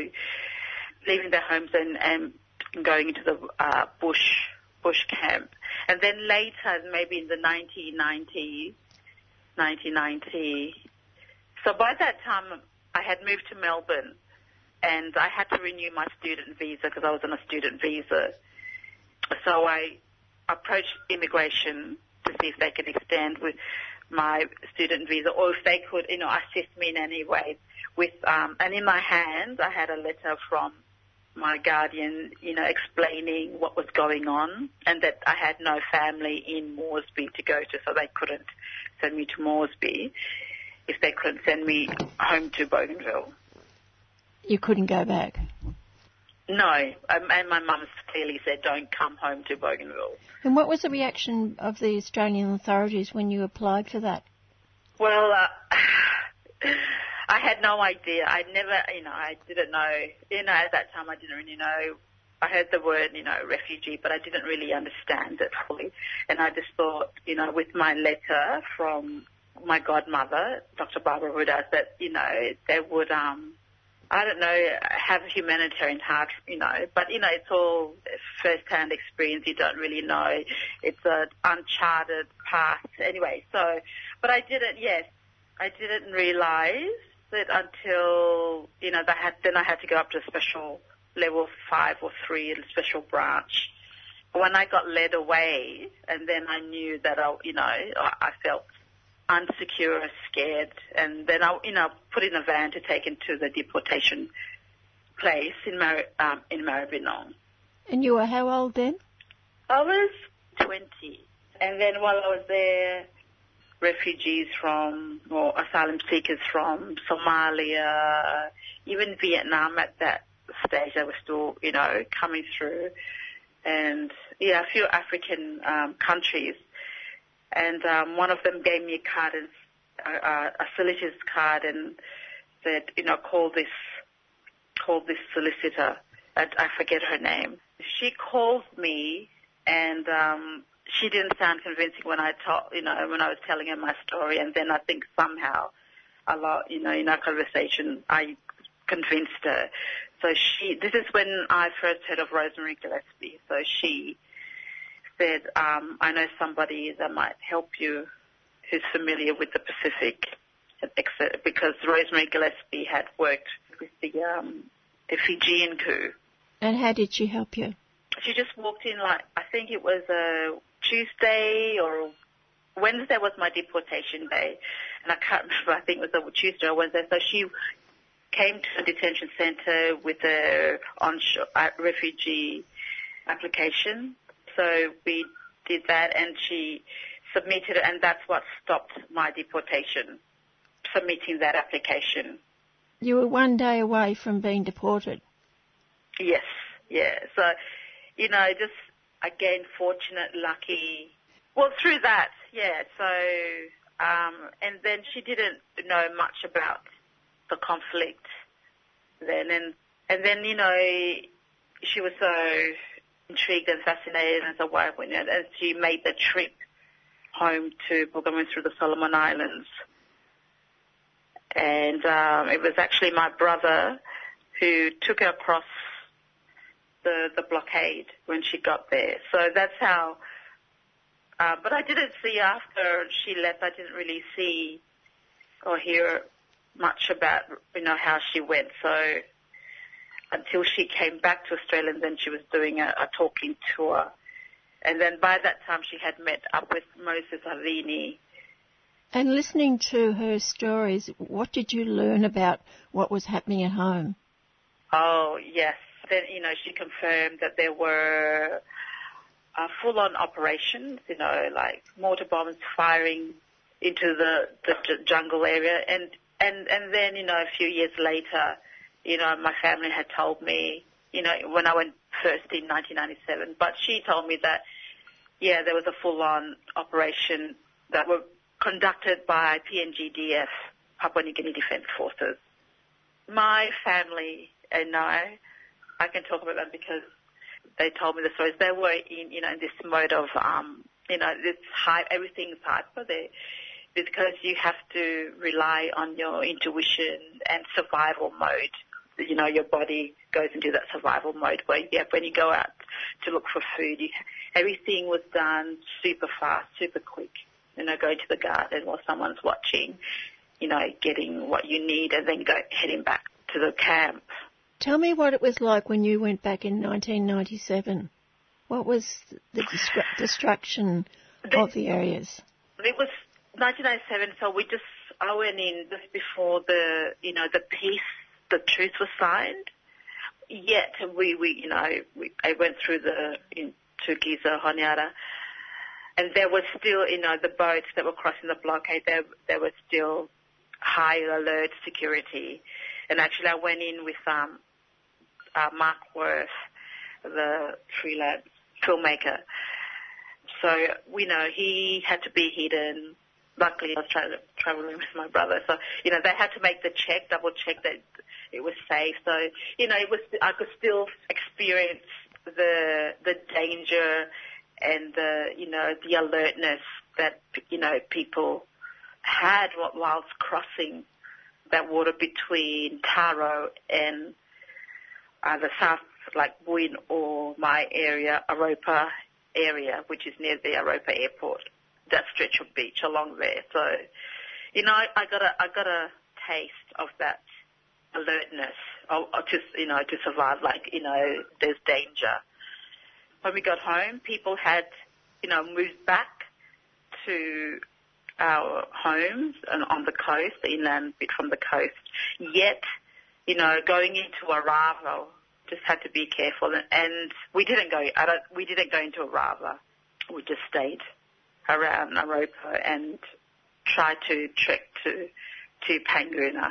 leaving their homes and, and going into the uh, bush bush camp. And then later, maybe in the 1990s, 1990. So by that time, I had moved to Melbourne and I had to renew my student visa because I was on a student visa. So I approached immigration to see if they could extend with my student visa or if they could, you know, assist me in any way with, um, and in my hand I had a letter from my guardian, you know, explaining what was going on and that I had no family in Moresby to go to, so they couldn't send me to Moresby if they couldn't send me home to Bougainville. You couldn't go back. No, um, and my mum clearly said, "Don't come home to Bougainville." And what was the reaction of the Australian authorities when you applied for that? Well, uh, I had no idea. I never, you know, I didn't know. You know, at that time, I didn't really know. I heard the word, you know, refugee, but I didn't really understand it fully. And I just thought, you know, with my letter from my godmother, Dr. Barbara Rudas, that you know they would um I don't know, have a humanitarian heart, you know, but you know, it's all first-hand experience. You don't really know. It's an uncharted path. Anyway, so, but I didn't, yes, I didn't realize that until, you know, they had, then I had to go up to a special level five or three in a special branch. When I got led away, and then I knew that I, you know, I felt unsecure, scared, and then I, you know, put in a van to take him to the deportation place in Mar- um, in Maribyrnong. And you were how old then? I was 20. And then while I was there, refugees from, or asylum seekers from Somalia, even Vietnam at that stage, they were still, you know, coming through. And yeah, a few African um, countries and um, one of them gave me a card, and, uh, a solicitor's card, and said, you know, call this, call this solicitor. I, I forget her name. She called me, and um, she didn't sound convincing when I told, you know, when I was telling her my story, and then I think somehow, a lot, you know, in our conversation, I convinced her. So she, this is when I first heard of Rosemary Gillespie. So she said, um, I know somebody that might help you who's familiar with the Pacific, because Rosemary Gillespie had worked with the, um, the Fijian coup. And how did she help you? She just walked in like, I think it was a Tuesday or Wednesday was my deportation day. And I can't remember, I think it was a Tuesday or Wednesday. So she came to a detention center with a onshore uh, refugee application so we did that and she submitted it and that's what stopped my deportation, submitting that application. You were one day away from being deported. Yes, yeah. So, you know, just again, fortunate, lucky. Well, through that, yeah. So, um, and then she didn't know much about the conflict then, and and then you know, she was so intrigued and fascinated as a wife when as she made the trip home to Bougainville through the Solomon Islands. And um, it was actually my brother who took her across the the blockade when she got there. So that's how. Uh, but I didn't see after she left. I didn't really see or hear much about you know how she went. So until she came back to Australia and then she was doing a, a talking tour. And then by that time she had met up with Moses Havini. And listening to her stories, what did you learn about what was happening at home? Oh, yes. Then, you know, she confirmed that there were uh, full-on operations, you know, like mortar bombs firing into the, the jungle area. And, and, and then, you know, a few years later, you know, my family had told me, you know, when I went first in 1997. But she told me that, yeah, there was a full-on operation that were conducted by PNGDF, Papua New Guinea Defence Forces. My family and I, I can talk about them because they told me the stories. They were in, you know, in this mode of, um, you know, this hype, everything's hyper. They, because you have to rely on your intuition and survival mode you know, your body goes into that survival mode where yeah, when you go out to look for food, you, everything was done super fast, super quick. You know, going to the garden while someone's watching, you know, getting what you need and then go heading back to the camp. Tell me what it was like when you went back in 1997. What was the destruction of the areas? It was 1997, so we just I went in just before the, you know, the peace, the truth was signed. Yet we, we, you know, we, I went through the into Gizo, Honiara, and there was still, you know, the boats that were crossing the blockade. There, there was still high alert security. And actually, I went in with um, uh, Mark Worth, the freelance filmmaker. So we know he had to be hidden. Luckily, I was tra- traveling with my brother, so you know they had to make the check, double check that it was safe. So you know, it was I could still experience the the danger and the you know the alertness that you know people had whilst crossing that water between Taro and the south, like Buin or my area, Aropa area, which is near the Aropa airport, that stretch of beach along there. So, you know, I, I got a, I got a taste of that alertness, of, of just, you know, to survive, like, you know, there's danger. When we got home, people had, you know, moved back to our homes and on the coast, the inland bit from the coast. Yet, you know, going into Arava, just had to be careful. And we didn't go. I don't, we didn't go into Arava. We just stayed around Aropa and tried to trek to to Panguna.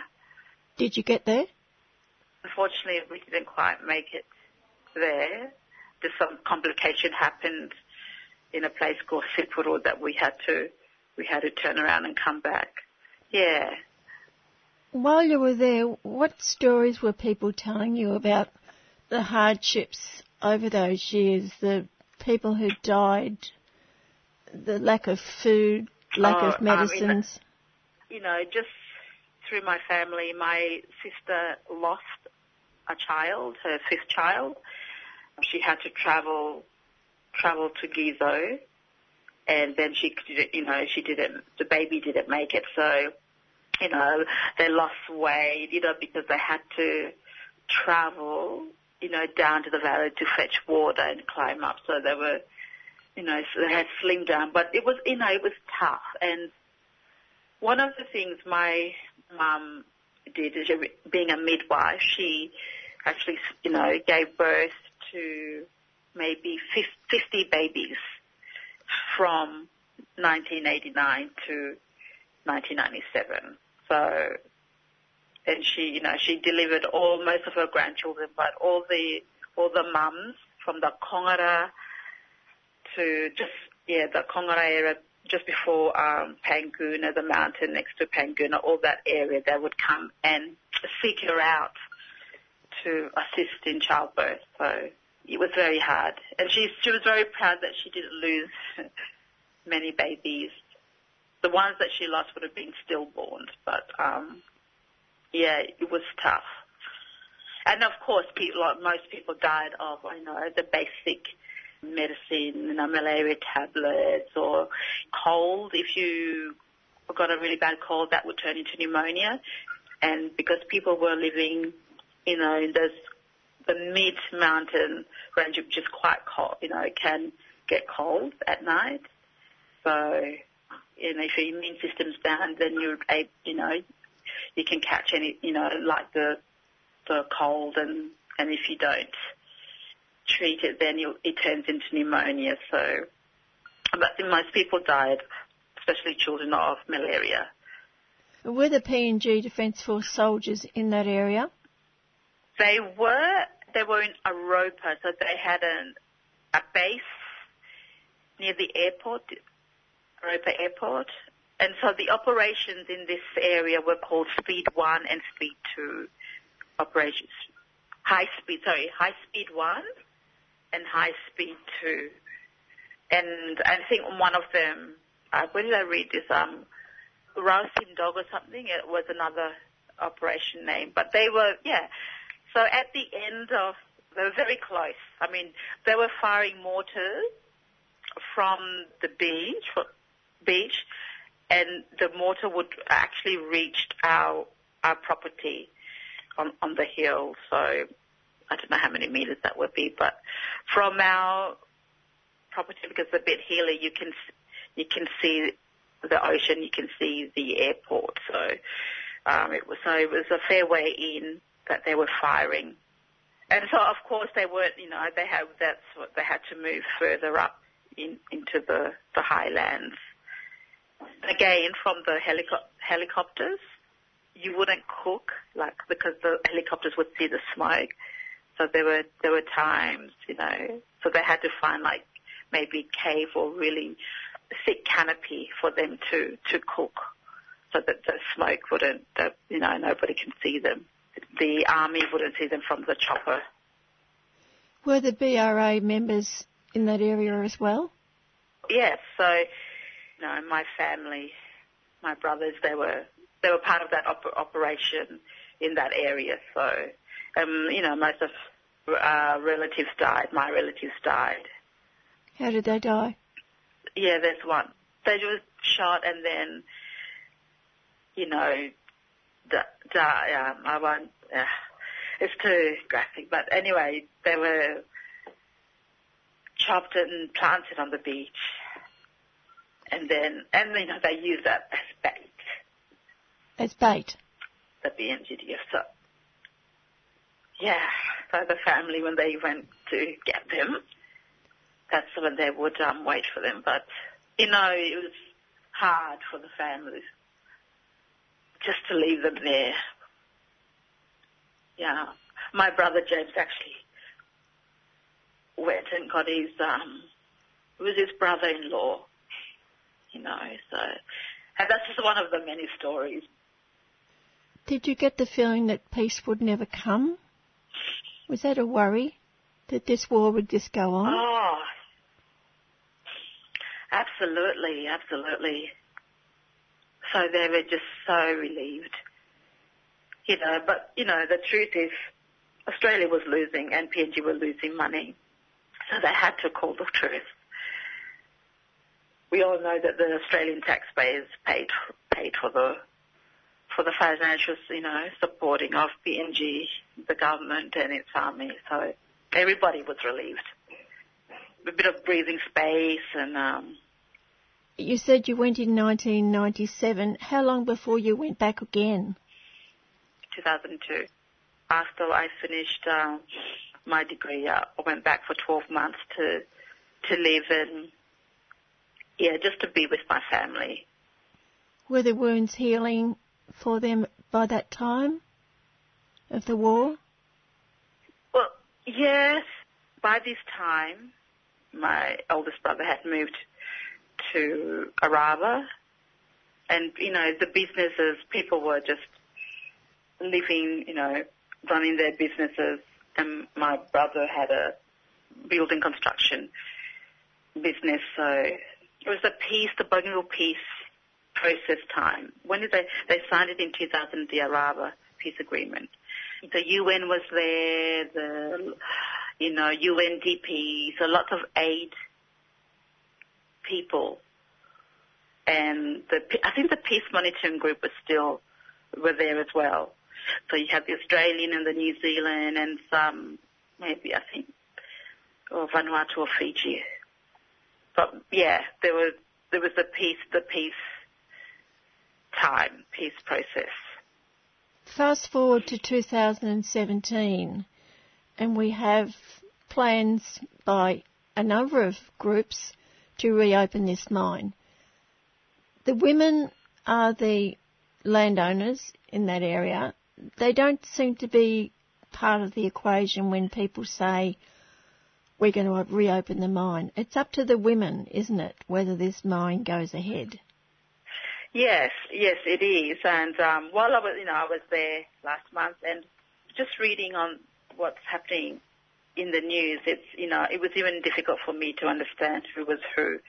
Did you get there? Unfortunately, we didn't quite make it there. Just some complication happened in a place called Sipuru that we had to we had to turn around and come back. Yeah. While you were there, what stories were people telling you about the hardships over those years, the people who died, the lack of food, lack oh, of medicines? you know, just through my family, my sister lost a child, her fifth child. She had to travel travel to Gizo, and then she, you know, she didn't. The baby didn't make it, so you know, they lost weight, you know, because they had to travel you know, down to the valley to fetch water and climb up. So they were, you know, so they had slim down, but it was, you know, it was tough. And one of the things my mum did is being a midwife, she actually, you know, gave birth to maybe 50 babies from 1989 to 1997. So and she, you know, she delivered all most of her grandchildren, but all the all the mums from the Kongara to just yeah the Kongara area just before um, Panguna, the mountain next to Panguna, all that area, they would come and seek her out to assist in childbirth. So it was very hard, and she she was very proud that she didn't lose many babies. The ones that she lost would have been stillborns, but um, yeah, it was tough. And of course, people, like most people died of, I know, the basic medicine, you know, malaria tablets or cold. If you got a really bad cold, that would turn into pneumonia. And because people were living, you know, in this, the mid-mountain range, which is quite cold, you know, it can get cold at night. So, you know, if your immune system's down, then you're, you know, you can catch any, you know, like the the cold, and and if you don't treat it, then you, it turns into pneumonia. So, but most people died, especially children, of malaria. Were the PNG Defence Force soldiers in that area? They were. They were in Aropa, so they had an, a base near the airport, Aropa Airport, and so the operations in this area were called Speed 1 and Speed 2 operations. High speed, sorry, High Speed 1 and High Speed 2. And I think one of them, uh, where did I read this? Um, Rausim Dog or something. It was another operation name. But they were, yeah. So at the end of, they were very close. I mean, they were firing mortars from the beach, beach and the mortar would actually reach our our property on on the hill. So I don't know how many meters that would be, but from our property, because it's a bit hilly, you can you can see the ocean, you can see the airport. So um, it was so it was a fair way in that they were firing, and so of course they weren't. You know, they had that's what they had to move further up in, into the the highlands. Again, from the helico- helicopters, you wouldn't cook like because the helicopters would see the smoke. So there were there were times, you know, so they had to find like maybe cave or really thick canopy for them to to cook, so that the smoke wouldn't, the, you know, nobody can see them. The army wouldn't see them from the chopper. Were the BRA members in that area as well? Yes. So, know, my family, my brothers, they were they were part of that op- operation in that area. So, um, you know, most of uh, relatives died. My relatives died. How did they die? Yeah, there's one. They were shot and then, you know, die. Um, I won't. Uh, it's too graphic, but anyway, they were chopped and planted on the beach, and then and you know they use that as bait. As bait. The PNGDF. So yeah, so the family when they went to get them, that's when they would um, wait for them. But you know, it was hard for the families just to leave them there. Yeah, my brother James actually went and got his um, it was his brother-in-law. You know, so and that's just one of the many stories. Did you get the feeling that peace would never come? Was that a worry that this war would just go on? Oh, absolutely, absolutely. So they were just so relieved. You know, but, you know, the truth is Australia was losing and PNG were losing money. So they had to call the truth. We all know that the Australian taxpayers paid paid for the for the financial, you know, supporting of PNG, the government and its army. So everybody was relieved. A bit of breathing space and. Um, you said you went in 1997. How long before you went back again? 2002. After I finished um, my degree, uh, I went back for 12 months to to live and yeah, just to be with my family. Were the wounds healing for them by that time of the war? Well, yes. By this time, my oldest brother had moved to Arava, and you know the businesses, people were just living, you know, running their businesses, and my brother had a building construction business, so it was a peace, the Bougainville peace process time. When did they, they signed it in 2000, the Arava peace agreement. The UN was there, the, you know, UNDP, so lots of aid people. And the, I think the peace monitoring group was still, were there as well. So you have the Australian and the New Zealand and some, maybe I think, or Vanuatu or Fiji. But yeah, there was, there was the peace, the peace time, peace process. Fast forward to 2017, and we have plans by a number of groups to reopen this mine. The women are the landowners in that area. They don't seem to be part of the equation when people say we're going to reopen the mine. It's up to the women, isn't it, whether this mine goes ahead? Yes, yes, it is. And um, while I was, you know, I was there last month, and just reading on what's happening in the news, it's, you know, it was even difficult for me to understand who was who.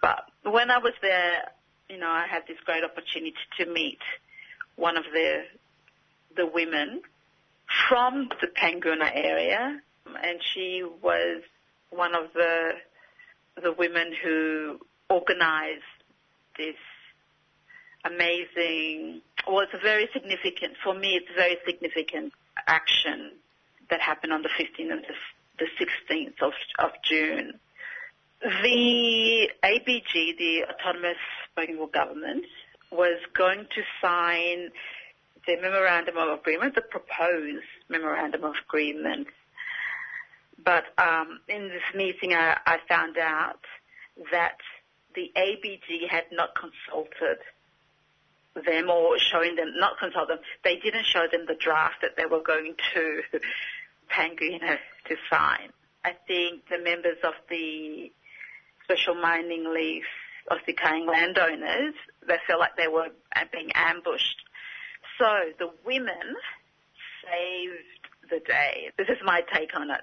But when I was there, you know, I had this great opportunity to meet one of the the women from the Panguna area, and she was one of the the women who organized this amazing, well, it's a very significant, for me, it's a very significant action that happened on the 15th and the, the 16th of, of June. The ABG, the Autonomous Bougainville government was going to sign the memorandum of agreement, the proposed memorandum of agreement. But um, in this meeting, I, I found out that the ABG had not consulted them or showing them, not consult them, they didn't show them the draft that they were going to Panguna to sign. I think the members of the special mining lease of the decaying landowners, they felt like they were being ambushed. So the women saved the day. This is my take on it.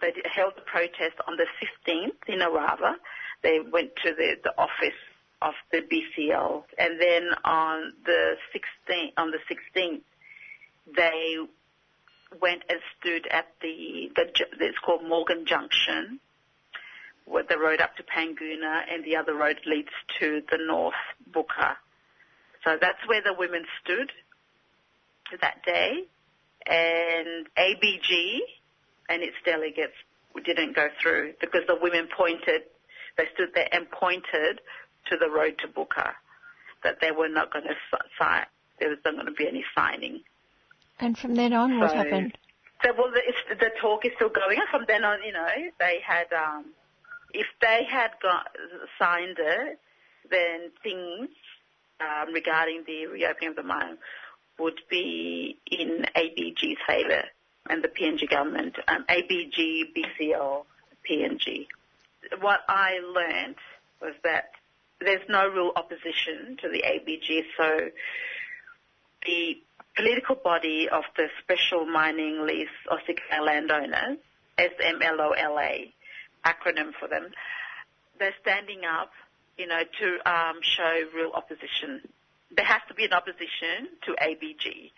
They held the protest on the 15th in Arava. They went to the, the office of the BCL, and then on the 16th, on the 16th, they went and stood at the, the it's called Morgan Junction, with the road up to Panguna, and the other road leads to the North Buka. So that's where the women stood that day, and ABG and its delegates didn't go through because the women pointed, they stood there and pointed to the road to Buka that they were not going to sign, there was not going to be any signing. And from then on, what happened? So, well, the, the talk is still going on. From then on, you know, they had, um, if they had got, signed it, then things um, regarding the reopening of the mine would be in ABG's favour and the PNG government, um, ABG, BCL, PNG. What I learned was that there's no real opposition to the ABG, so the political body of the Special Mining Lease Osika landowners, SMLOLA, acronym for them, they're standing up, you know, to um, show real opposition. There has to be an opposition to ABG,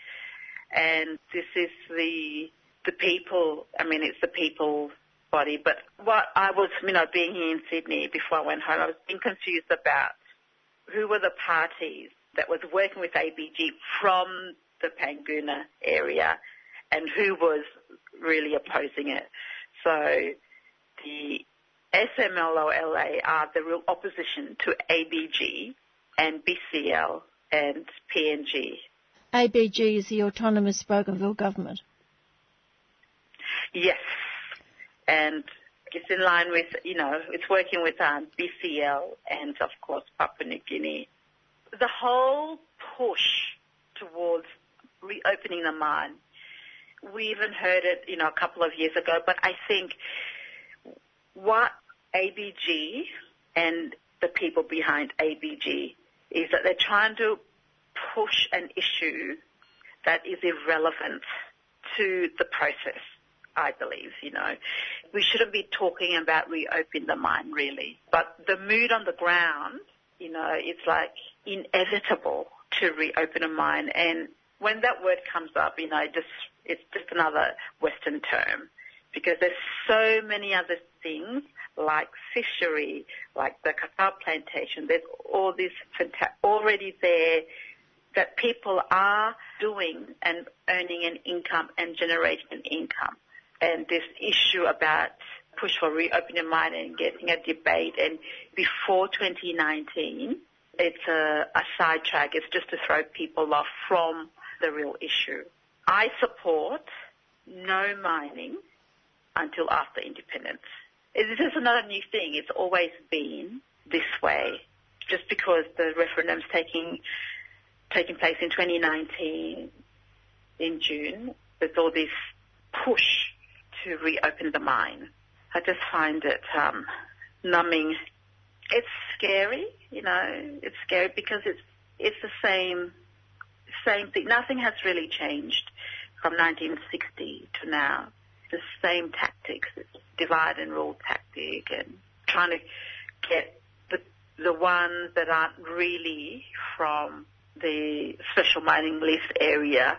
and this is the the people. I mean, it's the people body. But what I was, you know, being here in Sydney before I went home, I was being confused about who were the parties that was working with ABG from the Panguna area and who was really opposing it. So the SMLOLA are the real opposition to ABG and BCL and PNG. ABG is the autonomous Bougainville government. Yes. And it's in line with, you know, it's working with um, BCL and, of course, Papua New Guinea. The whole push towards reopening the mine, we even heard it, you know, a couple of years ago, but I think what ABG and the people behind ABG is that they're trying to push an issue that is irrelevant to the process. I believe, you know. We shouldn't be talking about reopening the mine really. But the mood on the ground, you know, it's like inevitable to reopen a mine and when that word comes up, you know, just it's just another Western term. Because there's so many other things like fishery, like the cacao plantation, there's all this fanta- already there that people are doing and earning an income and generating an income and this issue about push for reopening mining, and getting a debate. And before 2019, it's a, a sidetrack. It's just to throw people off from the real issue. I support no mining until after independence. This is another new thing. It's always been this way. Just because the referendum's taking taking place in 2019 in June, there's all this push to reopen the mine. I just find it um, numbing. It's scary, you know. It's scary because it's it's the same same thing. Nothing has really changed from 1960 to now. The same tactics, divide and rule tactic, and trying to get the the ones that aren't really from the special mining lease area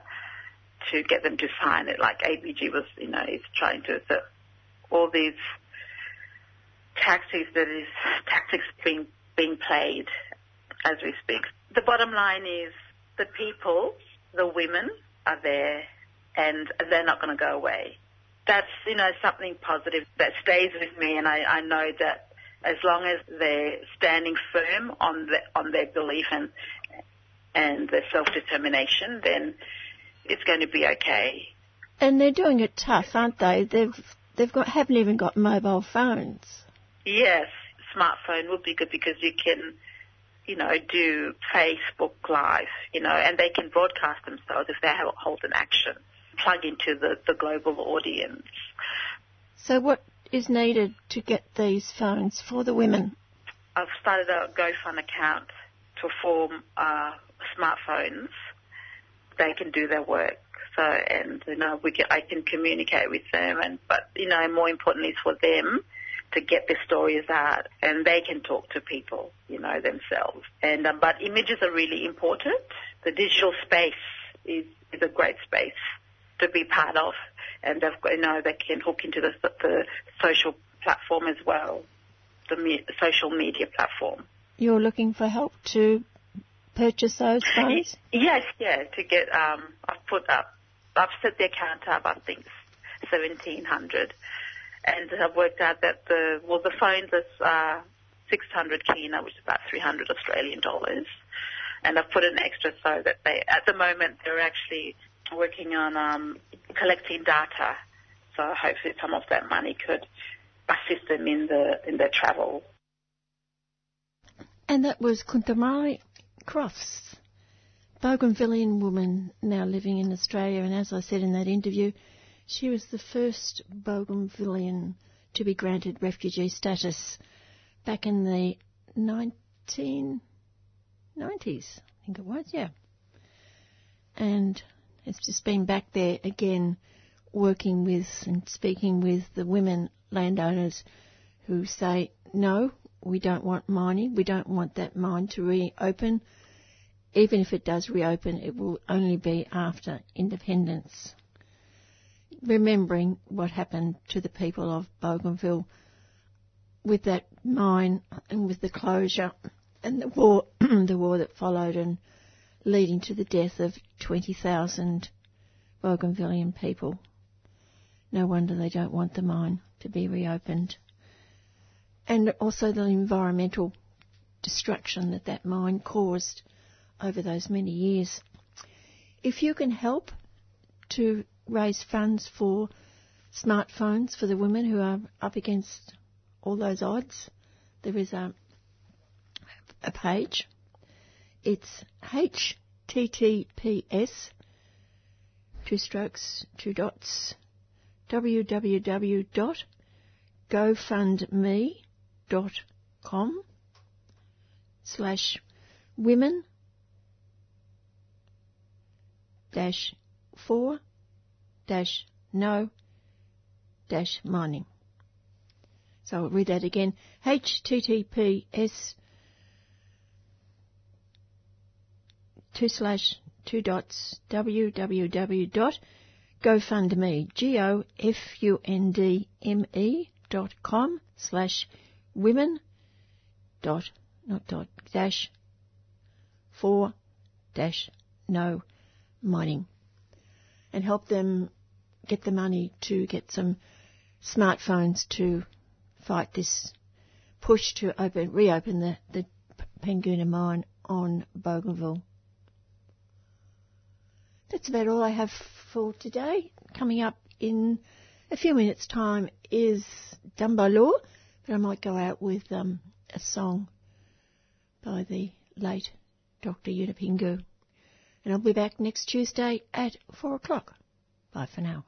to get them to sign it. Like ABG was, you know, is trying to so all these tactics that is tactics being being played as we speak. The bottom line is the people, the women are there and they're not going to go away. That's, you know, something positive that stays with me and I, I know that as long as they're standing firm on the, on their belief and and their self determination, then it's going to be okay. And they're doing it tough, aren't they? They've they've got haven't even got mobile phones. Yes, smartphone would be good because you can, you know, do Facebook Live, you know, and they can broadcast themselves if they hold an action, plug into the, the global audience. So what is needed to get these phones for the women? I've started a GoFund account to form uh, smartphones. They can do their work. So, and you know, we can, I can communicate with them, and but you know, more importantly, it's for them to get their stories out, and they can talk to people, you know, themselves. And um, but images are really important. The digital space is is a great space to be part of, and they've got, you know they can hook into the the social platform as well, the me- social media platform. You're looking for help to purchase those phones? Yes, yeah. To get, um, I've put up, I've set the account up. I think seventeen hundred, and I've worked out that the well, the phones are uh, six hundred kina, which is about three hundred Australian dollars, and I've put an extra so that they, at the moment, they're actually working on um, collecting data. So hopefully, some of that money could assist them in the in their travel. And that was Kuntamari Crofts, Bougainvillean woman now living in Australia, and as I said in that interview, she was the first Bougainvillean to be granted refugee status back in the 1990s, I think it was, yeah. And it's just been back there again, working with and speaking with the women landowners who say, no, we don't want mining. We don't want that mine to reopen. Even if it does reopen, it will only be after independence. Remembering what happened to the people of Bougainville with that mine and with the closure and the war, the war that followed and leading to the death of 20,000 Bougainvillean people. No wonder they don't want the mine to be reopened and also the environmental destruction that that mine caused over those many years. If you can help to raise funds for smartphones for the women who are up against all those odds, there is a, a page. It's https two strokes two dots www.gofundme dot com slash women dash four dash no dash mining. So I'll read that again. HTTPS two slash two dots www dot GoFundMe G O F U N D M E dot com slash women dot not dot dash for dash no mining and help them get the money to get some smartphones to fight this push to open reopen the, the Panguna mine on Bougainville. That's about all I have for today. Coming up in a few minutes' time is Dumbaloo. But I might go out with um, a song by the late Dr. Yunupingu. And I'll be back next Tuesday at 4 o'clock. Bye for now.